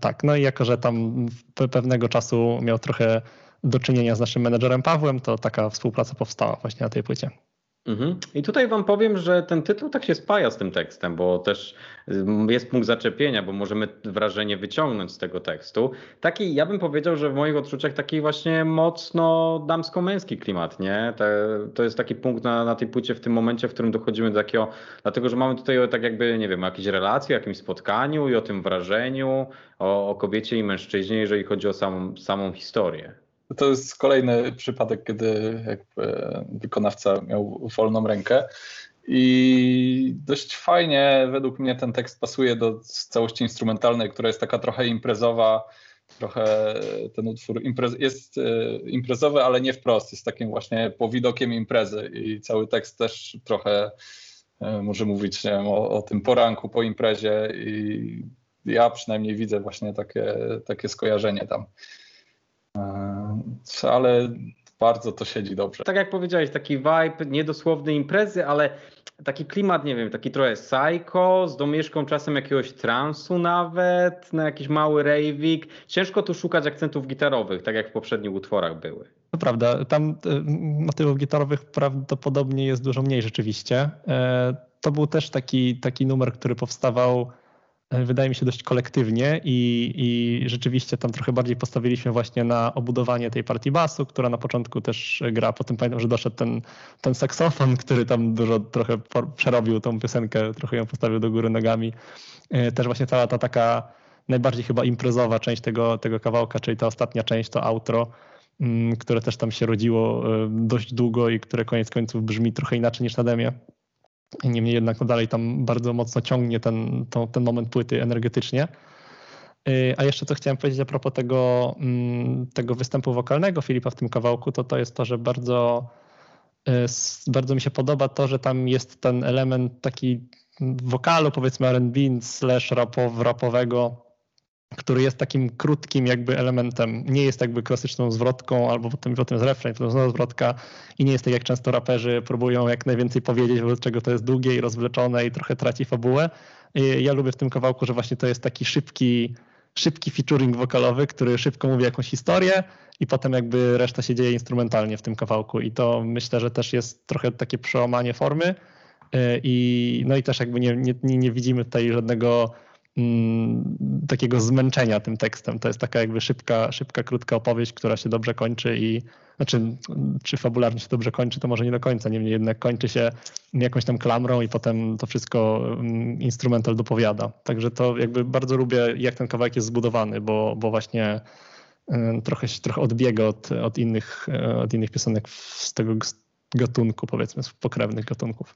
tak, no i jako, że tam pewnego czasu miał trochę do czynienia z naszym menedżerem Pawłem, to taka współpraca powstała właśnie na tej płycie. Mhm. I tutaj Wam powiem, że ten tytuł tak się spaja z tym tekstem, bo też jest punkt zaczepienia, bo możemy wrażenie wyciągnąć z tego tekstu. Taki, ja bym powiedział, że w moich odczuciach taki właśnie mocno damsko-męski klimat, nie? to jest taki punkt na, na tej płycie w tym momencie, w którym dochodzimy do takiego, dlatego że mamy tutaj tak jakby, nie wiem, jakieś relacje, o jakimś spotkaniu i o tym wrażeniu, o, o kobiecie i mężczyźnie, jeżeli chodzi o samą historię. To jest kolejny przypadek, kiedy wykonawca miał wolną rękę. I dość fajnie według mnie ten tekst pasuje do całości instrumentalnej, która jest taka trochę imprezowa. Trochę ten utwór imprez jest e, imprezowy, ale nie wprost. Jest takim właśnie powidokiem imprezy i cały tekst też trochę e, może mówić wiem, o, o tym poranku po imprezie i ja przynajmniej widzę właśnie takie, takie skojarzenie tam ale bardzo to siedzi dobrze. Tak jak powiedziałeś, taki vibe niedosłownej imprezy, ale taki klimat, nie wiem, taki trochę psycho, z domieszką czasem jakiegoś transu nawet, na jakiś mały ravik. Ciężko tu szukać akcentów gitarowych, tak jak w poprzednich utworach były. To prawda, tam e, motywów gitarowych prawdopodobnie jest dużo mniej rzeczywiście. E, to był też taki, taki numer, który powstawał wydaje mi się dość kolektywnie i, i rzeczywiście tam trochę bardziej postawiliśmy właśnie na obudowanie tej partii basu, która na początku też gra, potem pamiętam, że doszedł ten, ten saksofon, który tam dużo trochę przerobił tą piosenkę, trochę ją postawił do góry nogami. E, też właśnie cała ta taka najbardziej chyba imprezowa część tego, tego kawałka, czyli ta ostatnia część, to outro, mm, które też tam się rodziło e, dość długo i które koniec końców brzmi trochę inaczej niż na demie. Niemniej jednak no dalej tam bardzo mocno ciągnie ten, to, ten moment płyty energetycznie. Y, a jeszcze co chciałem powiedzieć a propos tego, mm, tego występu wokalnego Filipa w tym kawałku, to to jest to, że bardzo, y, bardzo mi się podoba to, że tam jest ten element taki wokalu, powiedzmy R&B slash rapow, rapowego, który jest takim krótkim jakby elementem, nie jest jakby klasyczną zwrotką, albo potem, potem jest refren, potem znowu zwrotka i nie jest tak jak często raperzy próbują jak najwięcej powiedzieć, wobec czego to jest długie i rozwleczone i trochę traci fabułę. Ja lubię w tym kawałku, że właśnie to jest taki szybki, szybki featuring wokalowy, który szybko mówi jakąś historię i potem jakby reszta się dzieje instrumentalnie w tym kawałku. I to myślę, że też jest trochę takie przełamanie formy. I no i też jakby nie, nie, nie widzimy tutaj żadnego takiego zmęczenia tym tekstem. To jest taka jakby szybka, szybka, krótka opowieść, która się dobrze kończy i znaczy, czy fabularnie się dobrze kończy, to może nie do końca, niemniej jednak kończy się jakąś tam klamrą i potem to wszystko mm, instrumental dopowiada. Także to jakby bardzo lubię, jak ten kawałek jest zbudowany, bo, bo właśnie y, trochę, trochę odbiega od, od, innych, y, od innych piosenek z tego gatunku, powiedzmy, z pokrewnych gatunków.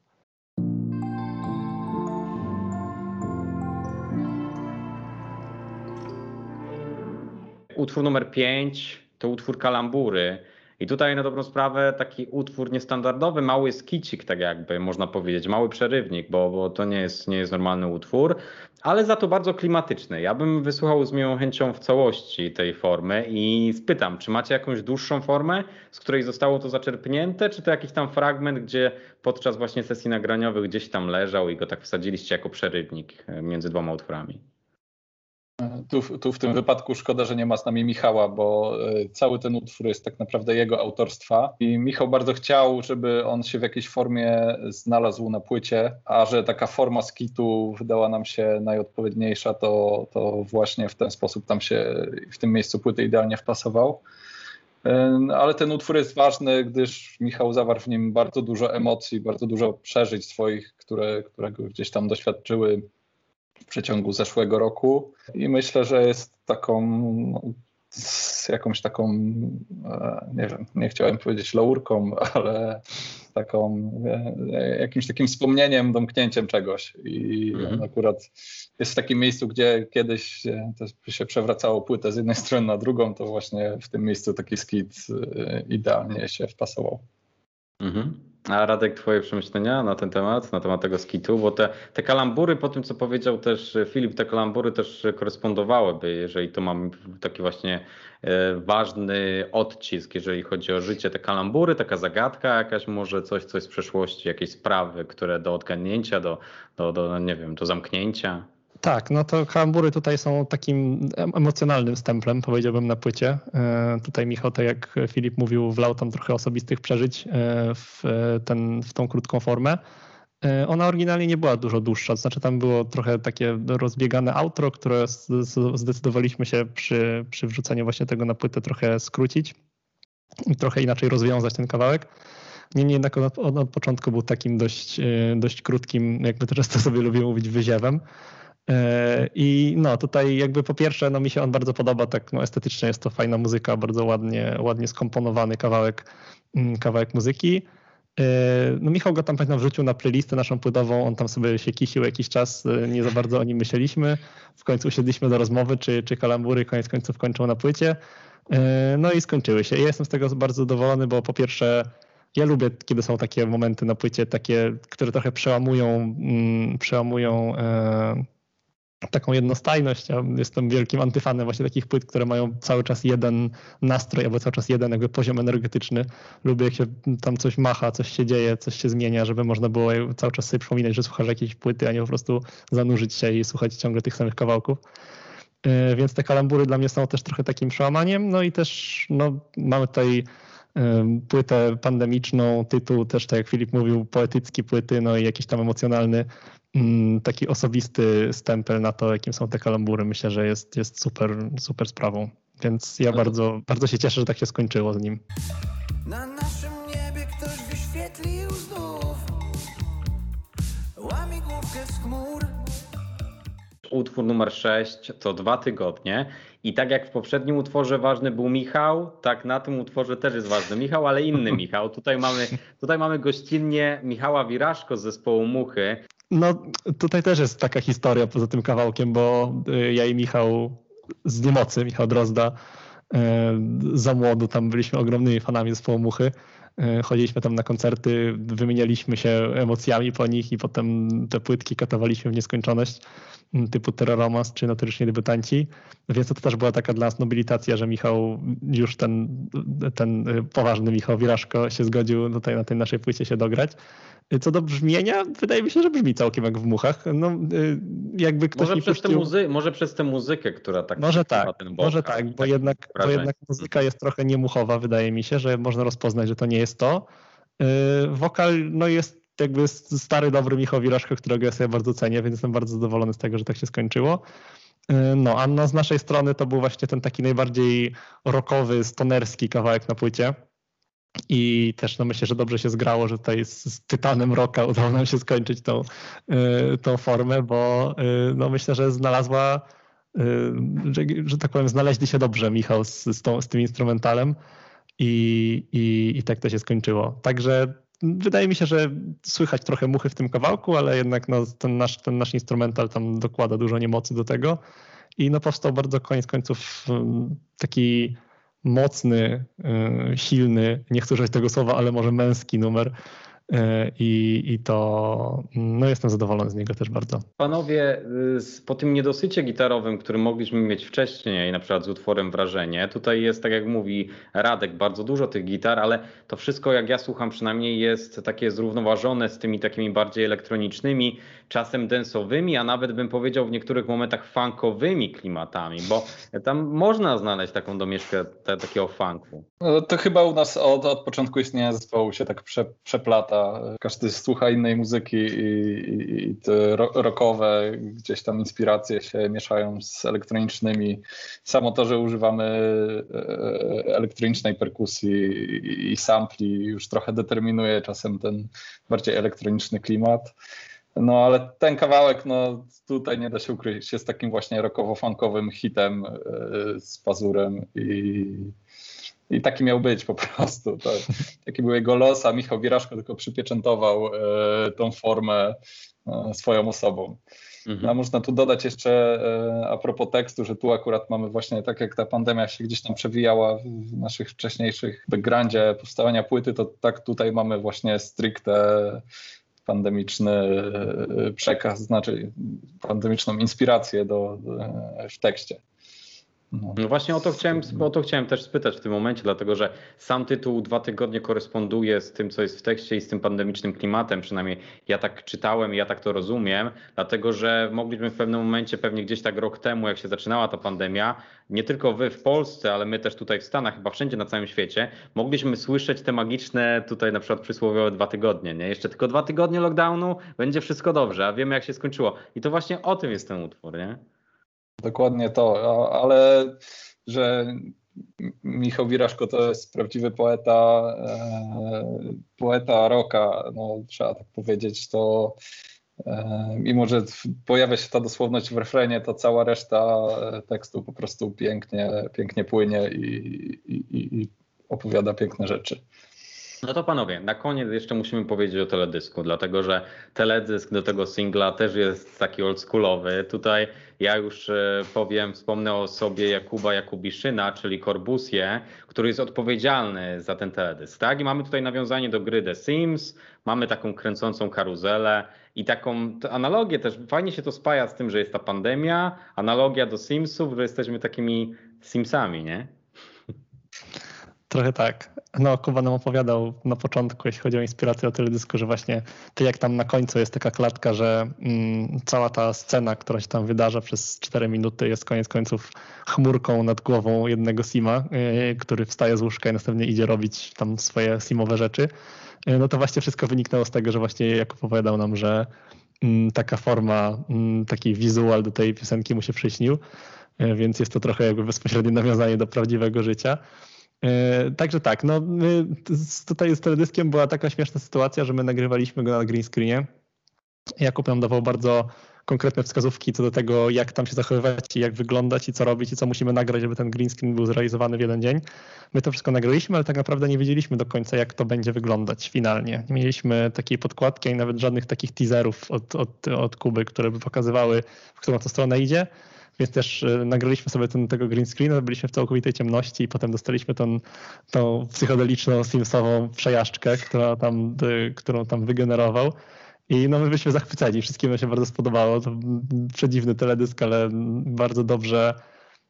Utwór numer 5 to utwór Kalambury. I tutaj na dobrą sprawę taki utwór niestandardowy, mały skicik, tak jakby można powiedzieć, mały przerywnik, bo, bo to nie jest, nie jest normalny utwór, ale za to bardzo klimatyczny. Ja bym wysłuchał z miłą chęcią w całości tej formy i spytam, czy macie jakąś dłuższą formę, z której zostało to zaczerpnięte, czy to jakiś tam fragment, gdzie podczas właśnie sesji nagraniowych gdzieś tam leżał i go tak wsadziliście jako przerywnik między dwoma utworami? Tu, tu w tym wypadku szkoda, że nie ma z nami Michała, bo e, cały ten utwór jest tak naprawdę jego autorstwa i Michał bardzo chciał, żeby on się w jakiejś formie znalazł na płycie, a że taka forma skitu wydała nam się najodpowiedniejsza, to, to właśnie w ten sposób tam się w tym miejscu płyty idealnie wpasował. E, ale ten utwór jest ważny, gdyż Michał zawarł w nim bardzo dużo emocji, bardzo dużo przeżyć swoich, które, którego gdzieś tam doświadczyły w przeciągu zeszłego roku i myślę, że jest taką z jakąś taką, e, nie wiem, nie chciałem powiedzieć laurką, [LAUGHS] ale taką, e, jakimś takim wspomnieniem, domknięciem czegoś. I mhm. akurat jest w takim miejscu, gdzie kiedyś się przewracało płytę z jednej [LAUGHS] strony na drugą, to właśnie w tym miejscu taki skit e, idealnie się wpasował. Mhm. A Radek, twoje przemyślenia na ten temat, na temat tego skitu, bo te, te kalambury, po tym co powiedział też Filip, te kalambury też korespondowałyby, jeżeli to mamy taki właśnie e, ważny odcisk, jeżeli chodzi o życie, te kalambury, taka zagadka jakaś, może coś, coś z przeszłości, jakieś sprawy, które do odgadnięcia, do, do, do nie wiem, do zamknięcia. Tak, no to kalambury tutaj są takim emocjonalnym stemplem, powiedziałbym, na płycie. E, tutaj Michał, tak jak Filip mówił, wlał tam trochę osobistych przeżyć e, w, ten, w tą krótką formę. E, ona oryginalnie nie była dużo dłuższa, to znaczy tam było trochę takie rozbiegane outro, które zdecydowaliśmy się przy, przy wrzuceniu właśnie tego na płytę trochę skrócić i trochę inaczej rozwiązać ten kawałek. Niemniej jednak od, od, od początku był takim dość, dość krótkim, jakby to często sobie lubię mówić, wyziewem. E, I no tutaj jakby po pierwsze no mi się on bardzo podoba, tak no estetycznie jest to fajna muzyka, bardzo ładnie, ładnie skomponowany kawałek, mm, kawałek muzyki. E, no Michał go tam pamiętam wrzucił na playlistę naszą płytową, on tam sobie się kisił jakiś czas, e, nie za bardzo o nim myśleliśmy. W końcu usiedliśmy do rozmowy, czy, czy kalambury koniec końców kończą na płycie. No i skończyły się. Ja jestem z tego bardzo zadowolony, bo po pierwsze ja lubię, kiedy są takie momenty na płycie, takie, które trochę przełamują, mm, przełamują taką jednostajność. Ja jestem wielkim antyfanem właśnie takich płyt, które mają cały czas jeden nastrój albo cały czas jeden jakby poziom energetyczny. Lubię jak się tam coś macha, coś się dzieje, coś się zmienia, żeby można było cały czas sobie przypominać, że słuchasz jakiejś płyty, a nie po prostu zanurzyć się i słuchać ciągle tych samych kawałków. E, więc te kalambury dla mnie są też trochę takim przełamaniem. No i też no, mamy tutaj płytę pandemiczną, tytuł też, tak jak Filip mówił, poetycki płyty, no i jakiś tam emocjonalny Mm, taki osobisty stempel na to, jakim są te kalambury, myślę, że jest, jest super, super sprawą. Więc ja bardzo, bardzo się cieszę, że tak się skończyło z nim. Na naszym niebie ktoś Utwór numer 6 to dwa tygodnie. I tak jak w poprzednim utworze ważny był Michał, tak na tym utworze też jest ważny Michał, ale inny [LAUGHS] Michał. Tutaj mamy, tutaj mamy gościnnie Michała Wiraszko z zespołu Muchy. No tutaj też jest taka historia poza tym kawałkiem, bo y, ja i Michał z niemocy, Michał Drozda, y, za młodu tam byliśmy ogromnymi fanami zespołu Muchy. Y, chodziliśmy tam na koncerty, wymienialiśmy się emocjami po nich i potem te płytki katowaliśmy w nieskończoność typu Terroromans czy Notorycznie Debiutanci, więc to też była taka dla nas nobilitacja, że Michał, już ten, ten poważny Michał Wiraszko się zgodził tutaj na tej naszej płycie się dograć. Co do brzmienia, wydaje mi się, że brzmi całkiem jak w muchach. No, jakby ktoś może, przez puścił... muzy- może przez tę muzykę, która tak Może tak, ten może tak, bo, jednak, bo jednak muzyka jest trochę niemuchowa, wydaje mi się, że można rozpoznać, że to nie jest to. Y, wokal no jest jakby stary, dobry Michał Wiraszko, którego ja sobie bardzo cenię, więc jestem bardzo zadowolony z tego, że tak się skończyło. Y, no, a no, z naszej strony to był właśnie ten taki najbardziej rockowy, stonerski kawałek na płycie i też no myślę, że dobrze się zgrało, że tutaj z, z Tytanem Rocka udało nam się skończyć tą, y, tą formę, bo y, no myślę, że znalazła, y, że, że tak powiem, znaleźli się dobrze Michał z, z, tą, z tym instrumentalem i, i, i tak to się skończyło. Także wydaje mi się, że słychać trochę muchy w tym kawałku, ale jednak no, ten, nasz, ten nasz instrumental tam dokłada dużo niemocy do tego i no powstał bardzo koniec końców taki mocny, e, silny, nie chcę używać tego słowa, ale może męski numer. E, I, I to no jestem zadowolony z niego też bardzo. Panowie, y, po tym niedosycie gitarowym, który mogliśmy mieć wcześniej, na przykład z utworem Wrażenie, tutaj jest, tak jak mówi Radek, bardzo dużo tych gitar, ale to wszystko, jak ja słucham przynajmniej, jest takie zrównoważone z tymi takimi bardziej elektronicznymi czasem densowymi, a nawet bym powiedział w niektórych momentach funkowymi klimatami, bo tam można znaleźć taką domieszkę te, takiego funku. No, to chyba u nas od, od początku istnienia zespołu się tak prze, przeplata. Każdy słucha innej muzyki i, i, i te rockowe gdzieś tam inspiracje się mieszają z elektronicznymi. Samo to, że używamy e, elektronicznej perkusji i sampli już trochę determinuje czasem ten bardziej elektroniczny klimat. No ale ten kawałek, no tutaj nie da się ukryć, jest takim właśnie rockowo-funkowym hitem yy, z pazurem i, i taki miał być po prostu. To, taki był jego los, a Michał Wiraszko tylko przypieczętował yy, tą formę yy, swoją osobą. Mhm. A można tu dodać jeszcze e, a propos tekstu, że tu akurat mamy właśnie tak jak ta pandemia się gdzieś tam przewijała w naszych wcześniejszych backgroundzie powstawania płyty, to tak tutaj mamy właśnie stricte pandemiczny e, przekaz, znaczy pandemiczną inspirację do, w tekście. No. no. właśnie o to, chciałem, o to chciałem też spytać w tym momencie, dlatego że sam tytuł dwa tygodnie koresponduje z tym, co jest w tekście i z tym pandemicznym klimatem. Przynajmniej ja tak czytałem i ja tak to rozumiem, dlatego że mogliśmy w pewnym momencie, pewnie gdzieś tak rok temu, jak się zaczynała ta pandemia, nie tylko wy w Polsce, ale my też tutaj w Stanach, chyba wszędzie na całym świecie, mogliśmy słyszeć te magiczne tutaj na przykład przysłowiowe dwa tygodnie. Nie? Jeszcze tylko dwa tygodnie lockdownu, będzie wszystko dobrze, a wiemy jak się skończyło. I to właśnie o tym jest ten utwór, nie? Dokładnie to, ale że Michał Wiraszko to jest prawdziwy poeta, e, poeta roka, no, trzeba tak powiedzieć, to e, mimo, że pojawia się ta dosłowność w refrenie, to cała reszta tekstu po prostu pięknie, pięknie płynie i, i, i opowiada piękne rzeczy. No to panowie, na koniec jeszcze musimy powiedzieć o teledysku, dlatego że teledysk do tego singla też jest taki oldschoolowy. Tutaj ja już e, powiem, wspomnę o sobie Jakuba Jakubiszyna, czyli Corbusie, który jest odpowiedzialny za ten teledysk. Tak? I mamy tutaj nawiązanie do gry The Sims, mamy taką kręcącą karuzelę i taką analogię też, fajnie się to spaja z tym, że jest ta pandemia, analogia do Simsów, że jesteśmy takimi Simsami, nie? Trochę tak. No, Kuba nam opowiadał na początku, jeśli chodzi o inspirację o teledysku, że właśnie tak jak tam na końcu jest taka klatka, że mm, cała ta scena, która się tam wydarza przez 4 minuty jest koniec końców chmurką nad głową jednego Sima, yy, który wstaje z łóżka i następnie idzie robić tam swoje Simowe rzeczy. Yy, no to właśnie wszystko wyniknęło z tego, że właśnie Jakub opowiadał nam, że yy, taka forma, mm, taki wizual do tej piosenki mu się przyśnił, y, więc jest to trochę jakby bezpośrednie nawiązanie do prawdziwego życia. E, także tak, no tutaj z teledyskiem była taka śmieszna sytuacja, że my nagrywaliśmy go na green screenie. Jakub nam dawał bardzo konkretne wskazówki co do tego, jak tam się zachowywać i jak wyglądać i co robić i co musimy nagrać, żeby ten green screen był zrealizowany w jeden dzień. My to wszystko nagraliśmy, ale tak naprawdę nie wiedzieliśmy do końca, jak to będzie wyglądać finalnie. Nie mieliśmy takiej podkładki ani nawet żadnych takich teaserów od, od, od Kuby, które by pokazywały, w którą to stronę idzie. Więc też e, nagraliśmy sobie ten, tego green screena, byliśmy w całkowitej ciemności i potem dostaliśmy tą, tą psychodeliczną Simsową przejażdżkę, która tam, którą tam wygenerował. I no my byliśmy zachwyceni, wszystkim się bardzo spodobało. To przedziwny teledysk, ale bardzo dobrze.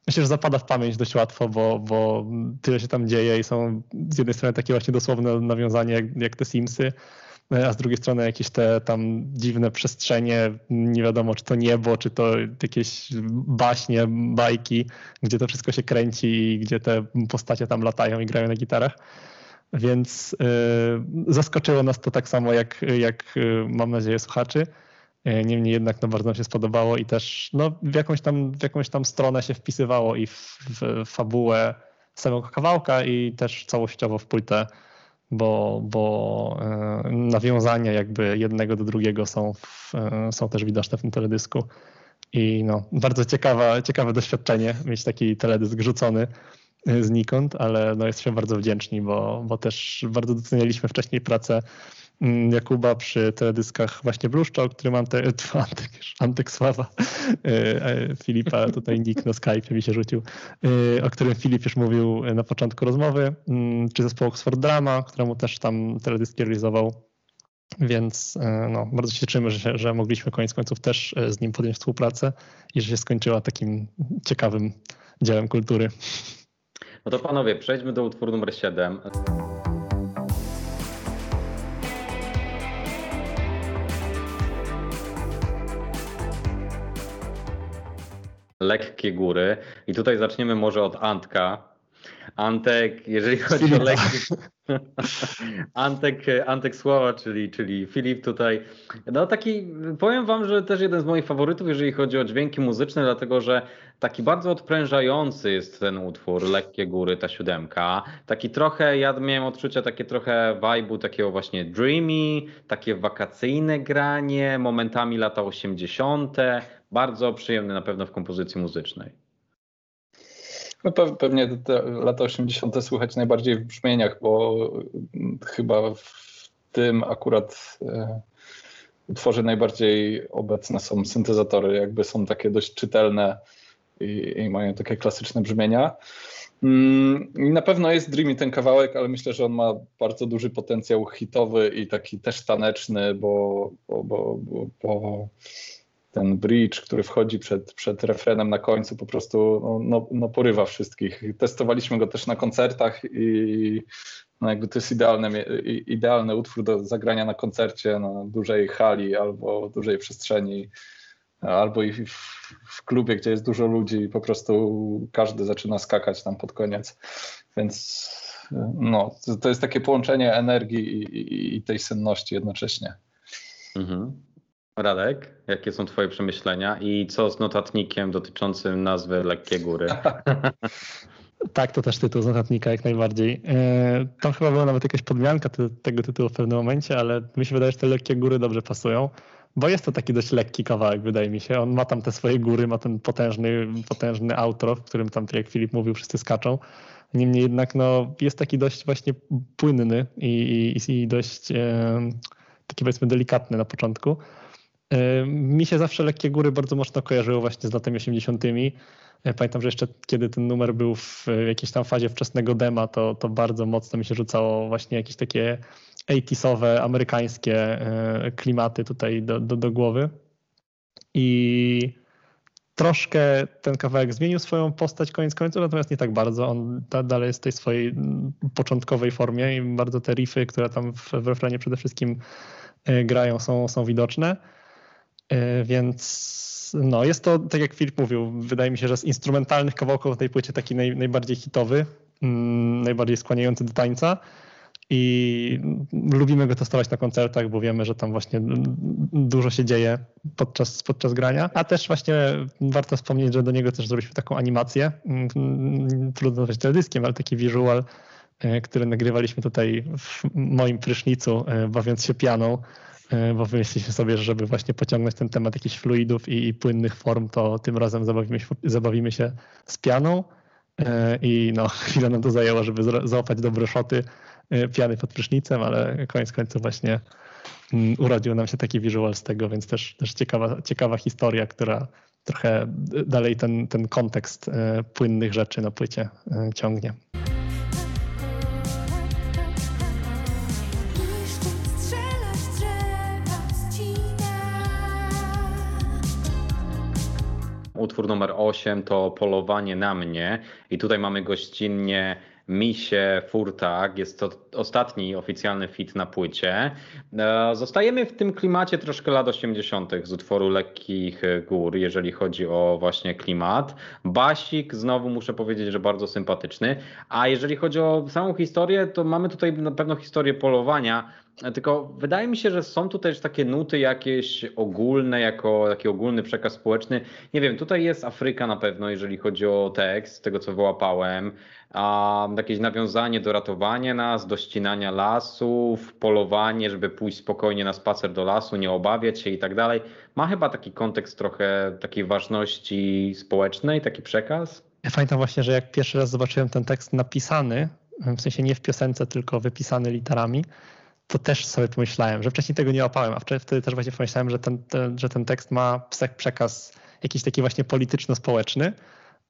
Myślę, że zapada w pamięć dość łatwo, bo, bo tyle się tam dzieje i są z jednej strony takie właśnie dosłowne nawiązania jak, jak te Simsy, a z drugiej strony jakieś te tam dziwne przestrzenie, nie wiadomo czy to niebo, czy to jakieś baśnie, bajki, gdzie to wszystko się kręci i gdzie te postacie tam latają i grają na gitarach. Więc y, zaskoczyło nas to tak samo jak, jak y, mam nadzieję słuchaczy. Niemniej jednak no, bardzo nam się spodobało i też no, w, jakąś tam, w jakąś tam stronę się wpisywało i w, w fabułę samego kawałka i też całościowo w płytę bo, bo e, nawiązania jakby jednego do drugiego są, w, e, są też widoczne w tym teledysku. I no, bardzo ciekawa, ciekawe doświadczenie mieć taki teledysk rzucony e, znikąd, ale no jesteśmy bardzo wdzięczni, bo, bo też bardzo docenialiśmy wcześniej pracę Jakuba przy teledyskach właśnie Bluszcza, o którym Antek, [LAUGHS] Antek, Antek Sława, e, e, Filipa, tutaj nick na Skype mi się rzucił, e, o którym Filip już mówił na początku rozmowy, mm, czy zespołu Oxford Drama, któremu też tam teledyski realizował. Więc no, bardzo się cieszymy, że, że mogliśmy koniec końców też z nim podjąć współpracę i że się skończyła takim ciekawym dziełem kultury. No to panowie, przejdźmy do utworu numer 7. lekkie góry. I tutaj zaczniemy może od Antka. Antek, jeżeli chodzi o lekkie... [LAUGHS] Antek, Antek Sława, czyli, czyli Filip tutaj. No taki, powiem wam, że też jeden z moich faworytów, jeżeli chodzi o dźwięki muzyczne, dlatego że taki bardzo odprężający jest ten utwór, Lekkie Góry, ta siódemka. Taki trochę, ja miałem odczucia takie trochę vibe'u takiego właśnie dreamy, takie wakacyjne granie, momentami lata 80., bardzo przyjemny na pewno w kompozycji muzycznej. No pewnie te lata 80. słychać najbardziej w brzmieniach, bo chyba w tym akurat e, utworze najbardziej obecne są syntezatory, jakby są takie dość czytelne i, i mają takie klasyczne brzmienia. Mm, na pewno jest Dreamy ten kawałek, ale myślę, że on ma bardzo duży potencjał hitowy i taki też taneczny, bo, bo, bo, bo ten bridge, który wchodzi przed, przed refrenem na końcu, po prostu no, no, no porywa wszystkich. Testowaliśmy go też na koncertach i no jakby to jest idealny, idealny utwór do zagrania na koncercie na dużej hali albo dużej przestrzeni, albo i w, w klubie, gdzie jest dużo ludzi i po prostu każdy zaczyna skakać tam pod koniec. Więc no, to jest takie połączenie energii i, i, i tej senności jednocześnie. Mhm. Radek, jakie są Twoje przemyślenia i co z notatnikiem dotyczącym nazwy Lekkie Góry? [LAUGHS] Tak, to też tytuł z notatnika jak najbardziej. E, tam chyba była nawet jakaś podmianka tego tytułu w pewnym momencie, ale mi się wydaje, że te lekkie góry dobrze pasują, bo jest to taki dość lekki kawałek, wydaje mi się. On ma tam te swoje góry, ma ten potężny, potężny outro, w którym tam, tak jak Filip mówił, wszyscy skaczą. Niemniej jednak no, jest taki dość właśnie płynny i, i, i dość e, taki powiedzmy delikatny na początku. E, mi się zawsze lekkie góry bardzo mocno kojarzyło właśnie z latami 80. Pamiętam, że jeszcze kiedy ten numer był w jakiejś tam fazie wczesnego dema, to, to bardzo mocno mi się rzucało właśnie jakieś takie 80sowe, amerykańskie e, klimaty tutaj do, do, do głowy. I troszkę ten kawałek zmienił swoją postać koniec końców, natomiast nie tak bardzo. On dalej jest w tej swojej początkowej formie i bardzo te riffy, które tam w, w refrenie przede wszystkim e, grają, są, są widoczne. E, więc no, jest to, tak jak Filip mówił, wydaje mi się, że z instrumentalnych kawałków tej płycie taki naj, najbardziej hitowy, mm, najbardziej skłaniający do tańca. I lubimy go testować na koncertach, bo wiemy, że tam właśnie dużo się dzieje podczas, podczas grania. A też właśnie warto wspomnieć, że do niego też zrobiliśmy taką animację. Mm, trudno nazwać teledyskiem, ale taki visual, e, który nagrywaliśmy tutaj w moim prysznicu, e, bawiąc się pianą bo wymyśliliśmy sobie, że żeby właśnie pociągnąć ten temat jakichś fluidów i, i płynnych form, to tym razem zabawimy się, zabawimy się z pianą e, i no, [LAUGHS] chwilę nam to zajęło, żeby załapać dobre szoty e, piany pod prysznicem, ale koniec końców właśnie mm, urodził nam się taki visual z tego, więc też, też ciekawa, ciekawa historia, która trochę dalej ten, ten kontekst płynnych rzeczy na płycie ciągnie. Utwór numer 8 to Polowanie na mnie i tutaj mamy gościnnie Misie Furtak. Jest to ostatni oficjalny fit na płycie. E, zostajemy w tym klimacie troszkę lat 80. z utworu Lekkich Gór, jeżeli chodzi o właśnie klimat. Basik, znowu muszę powiedzieć, że bardzo sympatyczny. A jeżeli chodzi o samą historię, to mamy tutaj na pewno historię polowania. Tylko wydaje mi się, że są tutaj też takie nuty jakieś ogólne, jako taki ogólny przekaz społeczny. Nie wiem, tutaj jest Afryka na pewno, jeżeli chodzi o tekst, tego co wyłapałem a jakieś nawiązanie do ratowania nas, do ścinania lasów, polowanie, żeby pójść spokojnie na spacer do lasu, nie obawiać się i tak dalej. Ma chyba taki kontekst trochę takiej ważności społecznej, taki przekaz. Ja pamiętam właśnie, że jak pierwszy raz zobaczyłem ten tekst napisany, w sensie nie w piosence, tylko wypisany literami, to też sobie pomyślałem, że wcześniej tego nie łapałem, a wtedy też właśnie pomyślałem, że ten, że ten tekst ma przekaz jakiś taki właśnie polityczno-społeczny,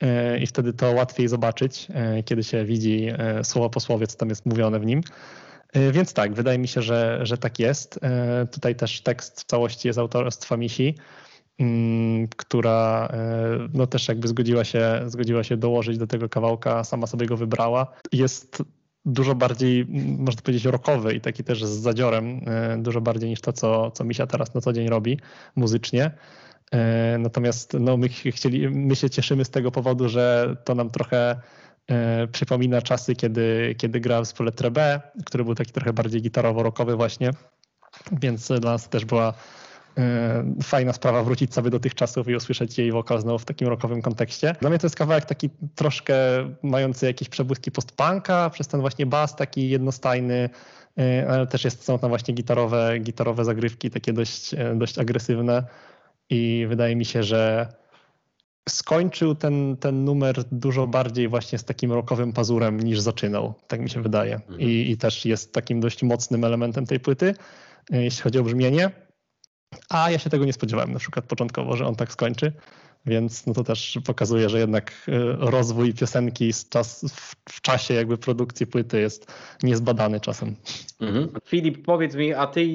E, i wtedy to łatwiej zobaczyć, e, kiedy się widzi e, słowo po słowie, co tam jest mówione w nim. Więc tak, wydaje mi się, że, że tak jest. Tutaj też tekst w całości jest autorstwa Misi, która no też jakby zgodziła się, zgodziła się dołożyć do tego kawałka, sama sobie go wybrała. Jest dużo bardziej, można powiedzieć, rockowy i taki też z zadziorem, dużo bardziej niż to, co, co Misia teraz na co dzień robi muzycznie. E, natomiast no, my, chcieli, my się cieszymy z tego powodu, że to nam trochę e, przypomina czasy, kiedy, kiedy grałem w zespole Trebe, który był taki trochę bardziej gitarowo-rockowy właśnie, więc dla nas też była e, fajna sprawa wrócić sobie do tych czasów i usłyszeć jej wokal znowu w takim rockowym kontekście. Dla mnie to jest kawałek taki troszkę mający jakieś przebłyski post-punka, przez ten właśnie bas taki jednostajny, ale też jest, są tam właśnie gitarowe, gitarowe zagrywki, takie dość, dość agresywne. I wydaje mi się, że skończył ten, ten numer dużo bardziej właśnie z takim rokowym pazurem niż zaczynał, tak mi się wydaje. Mhm. I, I też jest takim dość mocnym elementem tej płyty, jeśli chodzi o brzmienie. A ja się tego nie spodziewałem na przykład początkowo, że on tak skończy. Więc no to też pokazuje, że jednak e, rozwój piosenki czas, w, w, czasie jakby produkcji płyty jest niezbadany czasem. Mhm. Filip, powiedz mi, a ty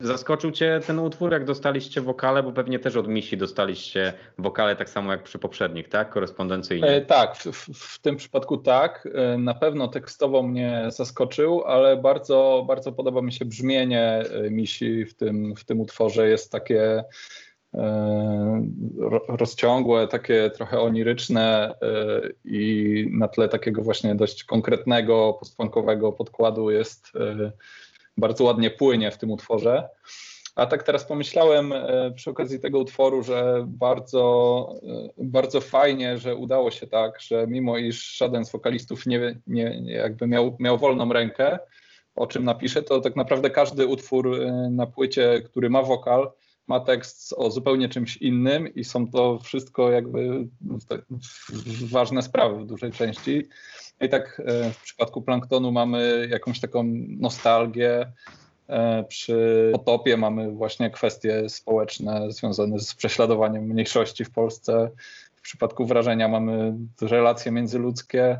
zaskoczył cię ten utwór, jak dostaliście wokale, bo pewnie też od Misi dostaliście wokale tak samo jak przy poprzednich, tak? Korespondencyjnie. E, tak, w, w, tym przypadku tak. E, na pewno tekstowo mnie zaskoczył, ale bardzo, bardzo podoba mi się brzmienie e, Misi w tym, w tym utworze. Jest takie rozciągłe, takie trochę oniryczne e, i na tle takiego właśnie dość konkretnego, postpunkowego podkładu jest e, bardzo ładnie płynie w tym utworze. A tak teraz pomyślałem przy okazji tego utworu, że bardzo, bardzo fajnie, że udało się tak, że mimo iż żaden z wokalistów nie, nie, jakby miał, miał wolną rękę, o czym napiszę, to tak naprawdę każdy utwór na płycie, który ma wokal, ma tekst o zupełnie czymś innym i są to wszystko jakby ważne sprawy w dużej części. I tak e, w przypadku planktonu mamy jakąś taką nostalgię. E, przy potopie mamy właśnie kwestie społeczne związane z prześladowaniem mniejszości w Polsce. W przypadku wrażenia mamy relacje międzyludzkie.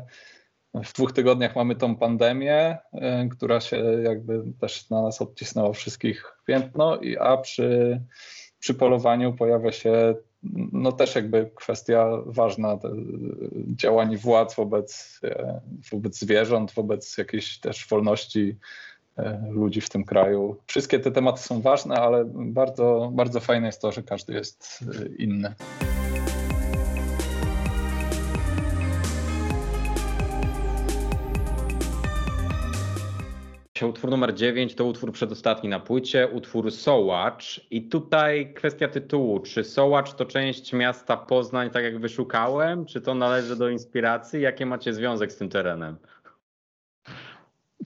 W dwóch tygodniach mamy tą pandemię, e, która się jakby też na nas odcisnęła wszystkich piętno, a przy, przy polowaniu pojawia się no też jakby kwestia ważna działań władz wobec, e, wobec zwierząt, wobec jakiejś też wolności e, ludzi w tym kraju. Wszystkie te tematy są ważne, ale bardzo, bardzo fajne jest to, że każdy jest inny. Utwór numer 9 to utwór przedostatni na płycie, utwór Sołacz. I tutaj kwestia tytułu. Czy Sołacz to część miasta Poznań, tak jak wyszukałem? Czy to należy do inspiracji? Jakie macie związek z tym terenem?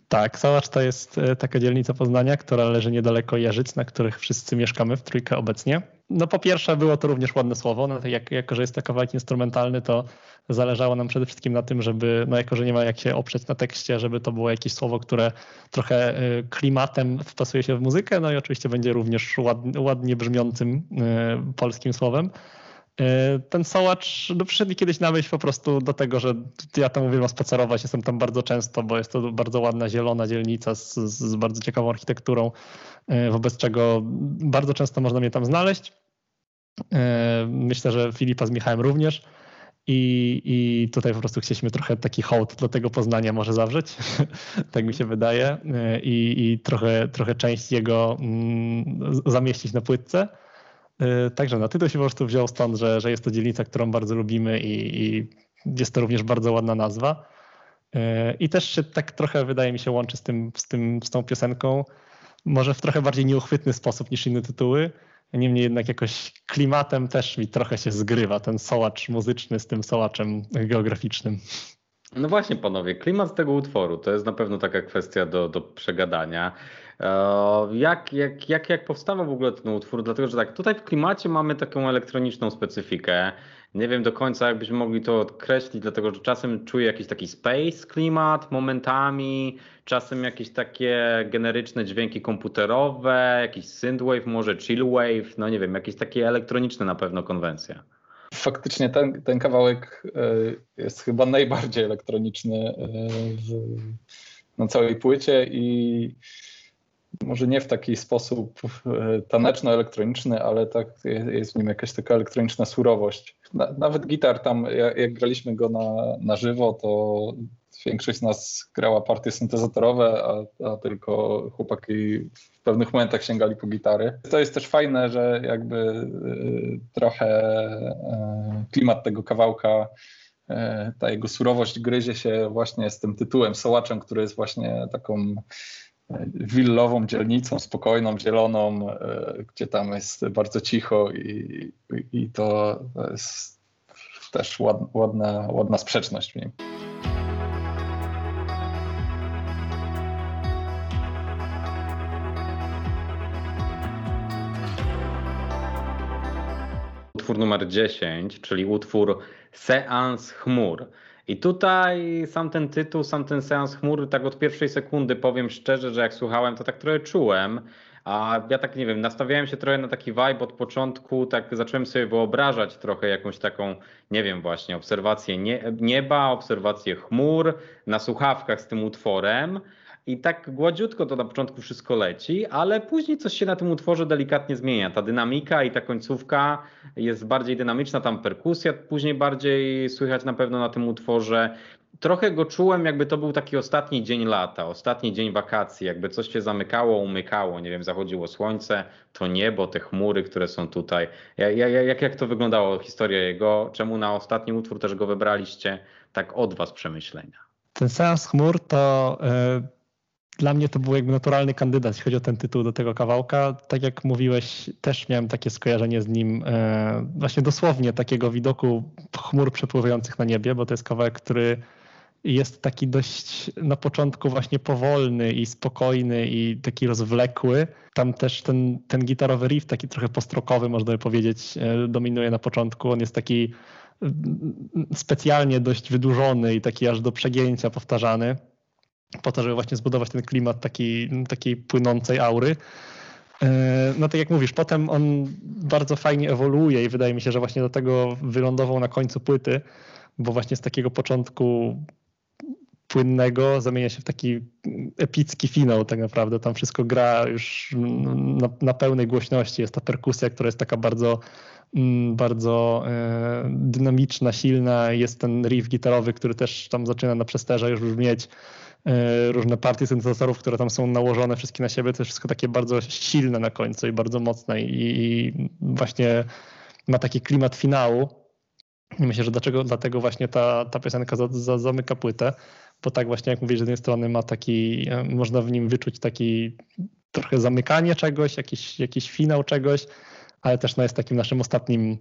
Tak, Sołacz to jest e, taka dzielnica Poznania, która leży niedaleko Jeżyc, na których wszyscy mieszkamy w trójkę obecnie. No po pierwsze było to również ładne słowo, no, jak, jako że jest to kawałek instrumentalny, to zależało nam przede wszystkim na tym, żeby, no jako że nie ma jak się oprzeć na tekście, żeby to było jakieś słowo, które trochę e, klimatem wpasuje się w muzykę, no i oczywiście będzie również ładnie, brzmiącym e, polskim słowem. E, ten sołacz no, przyszedł kiedyś na myśl po prostu do tego, że ja tam uwielbiam spacerować, jestem tam bardzo często, bo jest to bardzo ładna, zielona dzielnica z, z bardzo ciekawą architekturą, e, wobec czego bardzo często można mnie tam znaleźć. E, myślę, że Filipa z Michałem również. I, I tutaj po prostu chcieliśmy trochę taki hołd do tego Poznania może zawrzeć, [LAUGHS] tak mi się wydaje, i, i trochę, trochę część jego mm, zamieścić na płytce. Y, także no, tytuł się po prostu wziął stąd, że, że jest to dzielnica, którą bardzo lubimy i, i jest to również bardzo ładna nazwa. Y, I też się tak trochę, wydaje mi się, łączy z, tym, z, tym, z tą piosenką, może w trochę bardziej nieuchwytny sposób niż inne tytuły. Niemniej jednak jakoś klimatem też mi trochę się zgrywa ten sołacz muzyczny z tym sołaczem geograficznym. No właśnie, panowie, klimat tego utworu to jest na pewno taka kwestia do, do przegadania. E, jak, jak, jak, jak powstawał w ogóle ten utwór? Dlatego, że tak, tutaj w klimacie mamy taką elektroniczną specyfikę. Nie wiem do końca, jakbyśmy mogli to określić, dlatego że czasem czuję jakiś taki space klimat momentami, czasem jakieś takie generyczne dźwięki komputerowe, jakiś synthwave, może chillwave, no nie wiem, jakieś takie elektroniczne na pewno konwencje. Faktycznie ten, ten kawałek e, jest chyba najbardziej elektroniczny e, w, na całej płycie i może nie w taki sposób e, taneczno-elektroniczny, ale tak jest w nim jakaś taka elektroniczna surowość. Nawet gitar tam, jak, graliśmy go na, na żywo, to większość z nas grała partie syntezatorowe, a, a, tylko chłopaki w pewnych momentach sięgali po gitary. To jest też fajne, że jakby y, trochę y, klimat tego kawałka, ta jego surowość gryzie się właśnie z tym tytułem Sołaczem, który jest właśnie taką willową dzielnicą, spokojną, zieloną, gdzie tam jest bardzo cicho i, i to jest też ładna, ładna sprzeczność w nim. utwór numer 10, czyli utwór Seans Chmur. I tutaj sam ten tytuł, sam ten seans chmur, tak od pierwszej sekundy powiem szczerze, że jak słuchałem, to tak trochę czułem, A ja tak nie wiem, nastawiałem się trochę na taki vibe od początku, tak zacząłem sobie wyobrażać trochę jakąś taką, nie wiem, właśnie obserwację nieba, obserwację chmur na słuchawkach z tym utworem. I tak gładziutko to na początku wszystko leci, ale później coś się na tym utworze delikatnie zmienia. Ta dynamika i ta końcówka jest bardziej dynamiczna, tam perkusja później bardziej słychać na pewno na tym utworze. Trochę go czułem, jakby to był taki ostatni dzień lata, ostatni dzień wakacji, jakby coś się zamykało, umykało, nie wiem, zachodziło słońce, to niebo, te chmury, które są tutaj. Jak, jak to wyglądało, historia jego? Czemu na ostatni utwór też go wybraliście? Tak od was przemyślenia. Ten seans chmur to yy dla mnie to był jakby naturalny kandydat, jeśli chodzi o ten tytuł do tego kawałka. Tak jak mówiłeś, też miałem takie skojarzenie z nim, e, właśnie dosłownie takiego widoku chmur przepływających na niebie, bo to jest kawałek, który jest taki dość na początku właśnie powolny i spokojny i taki rozwlekły. Tam też ten, ten gitarowy riff, taki trochę postrokowy, można by powiedzieć, e, dominuje na początku. On jest taki specjalnie dość wydłużony i taki aż do przegięcia powtarzany po to, żeby właśnie zbudować ten klimat taki, takiej płynącej aury. E, no tak jak mówisz, potem on bardzo fajnie ewoluuje i wydaje mi się, że właśnie do tego wylądował na końcu płyty, bo właśnie z takiego początku płynnego zamienia się w taki epicki finał tak naprawdę. Tam wszystko gra już na, na pełnej głośności. Jest ta perkusja, która jest taka bardzo mm, bardzo e, dynamiczna, silna. Jest ten riff gitarowy, który też tam zaczyna na przesterze już brzmieć. E, różne partie syntezatorów, które tam są nałożone wszystkie na siebie, to jest wszystko takie bardzo silne na końcu i bardzo mocne i, i właśnie ma taki klimat finału. I myślę, że dlaczego, dlatego właśnie ta, ta piosenka za, za, zamyka płytę, bo tak właśnie jak mówisz, z jednej strony ma taki, e, można w nim wyczuć taki trochę zamykanie czegoś, jakiś, jakiś finał czegoś, ale też no, jest takim naszym ostatnim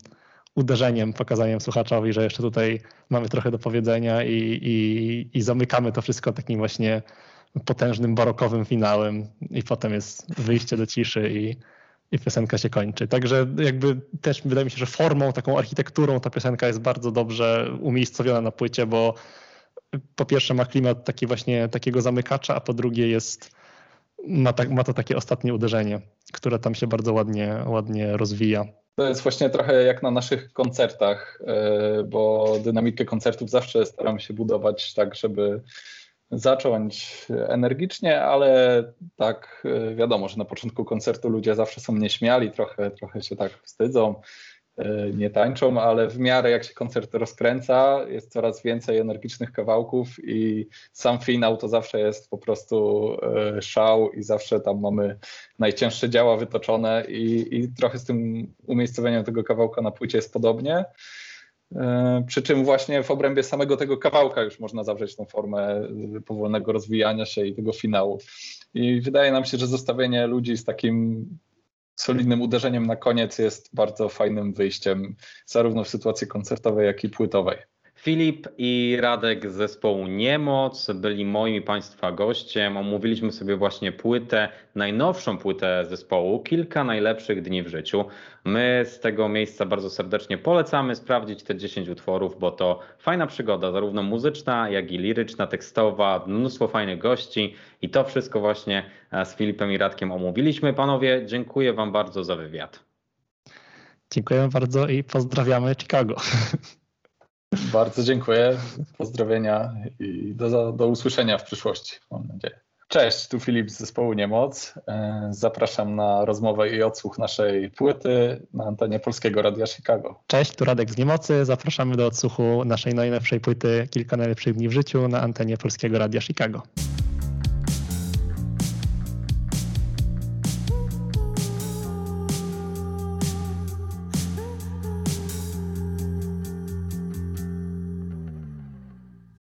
uderzeniem, pokazaniem słuchaczowi, że jeszcze tutaj mamy trochę do powiedzenia i, i, i zamykamy to wszystko takim właśnie potężnym barokowym finałem i potem jest wyjście do ciszy i, i piosenka się kończy. Także jakby też wydaje mi się, że formą, taką architekturą ta piosenka jest bardzo dobrze umiejscowiona na płycie, bo po pierwsze ma klimat taki właśnie takiego zamykacza, a po drugie jest ma, tak, ma to takie ostatnie uderzenie, które tam się bardzo ładnie, ładnie rozwija. To jest właśnie trochę jak na naszych koncertach, e, bo dynamikę koncertów zawsze staram się budować tak, żeby zacząć energicznie, ale tak e, wiadomo, że na początku koncertu ludzie zawsze są nieśmiali, trochę, trochę się tak wstydzą. E, nie tańczą, ale w miarę jak się koncert rozkręca, jest coraz więcej energicznych kawałków i sam finał to zawsze jest po prostu e, szał i zawsze tam mamy najcięższe działa wytoczone i, i trochę z tym umiejscowieniem tego kawałka na płycie jest podobnie. E, przy czym właśnie w obrębie samego tego kawałka już można zawrzeć tą formę powolnego rozwijania się i tego finału. I wydaje nam się, że zostawienie ludzi z takim solidnym uderzeniem na koniec jest bardzo fajnym wyjściem, zarówno w sytuacji koncertowej, jak i płytowej. Filip i Radek z zespołu Niemoc byli moimi Państwa gościem. Omówiliśmy sobie właśnie płytę, najnowszą płytę zespołu, kilka najlepszych dni w życiu. My z tego miejsca bardzo serdecznie polecamy sprawdzić te 10 utworów, bo to fajna przygoda, zarówno muzyczna, jak i liryczna, tekstowa, mnóstwo fajnych gości i to wszystko właśnie e, z Filipem i Radkiem omówiliśmy. Panowie, dziękuję Wam bardzo za wywiad. Dziękujemy bardzo i pozdrawiamy Chicago. [LAUGHS] Bardzo dziękuję. Pozdrowienia i do, do usłyszenia w przyszłości, mam nadzieję. Cześć, tu Filip z zespołu Niemoc. E, zapraszam na rozmowę i odsłuch naszej płyty na antenie Polskiego Radia Chicago. Cześć, tu Radek z Niemocy. Zapraszamy do odsłuchu naszej najlepszej płyty Kilka najlepszych dni w życiu na antenie Polskiego Radia Chicago.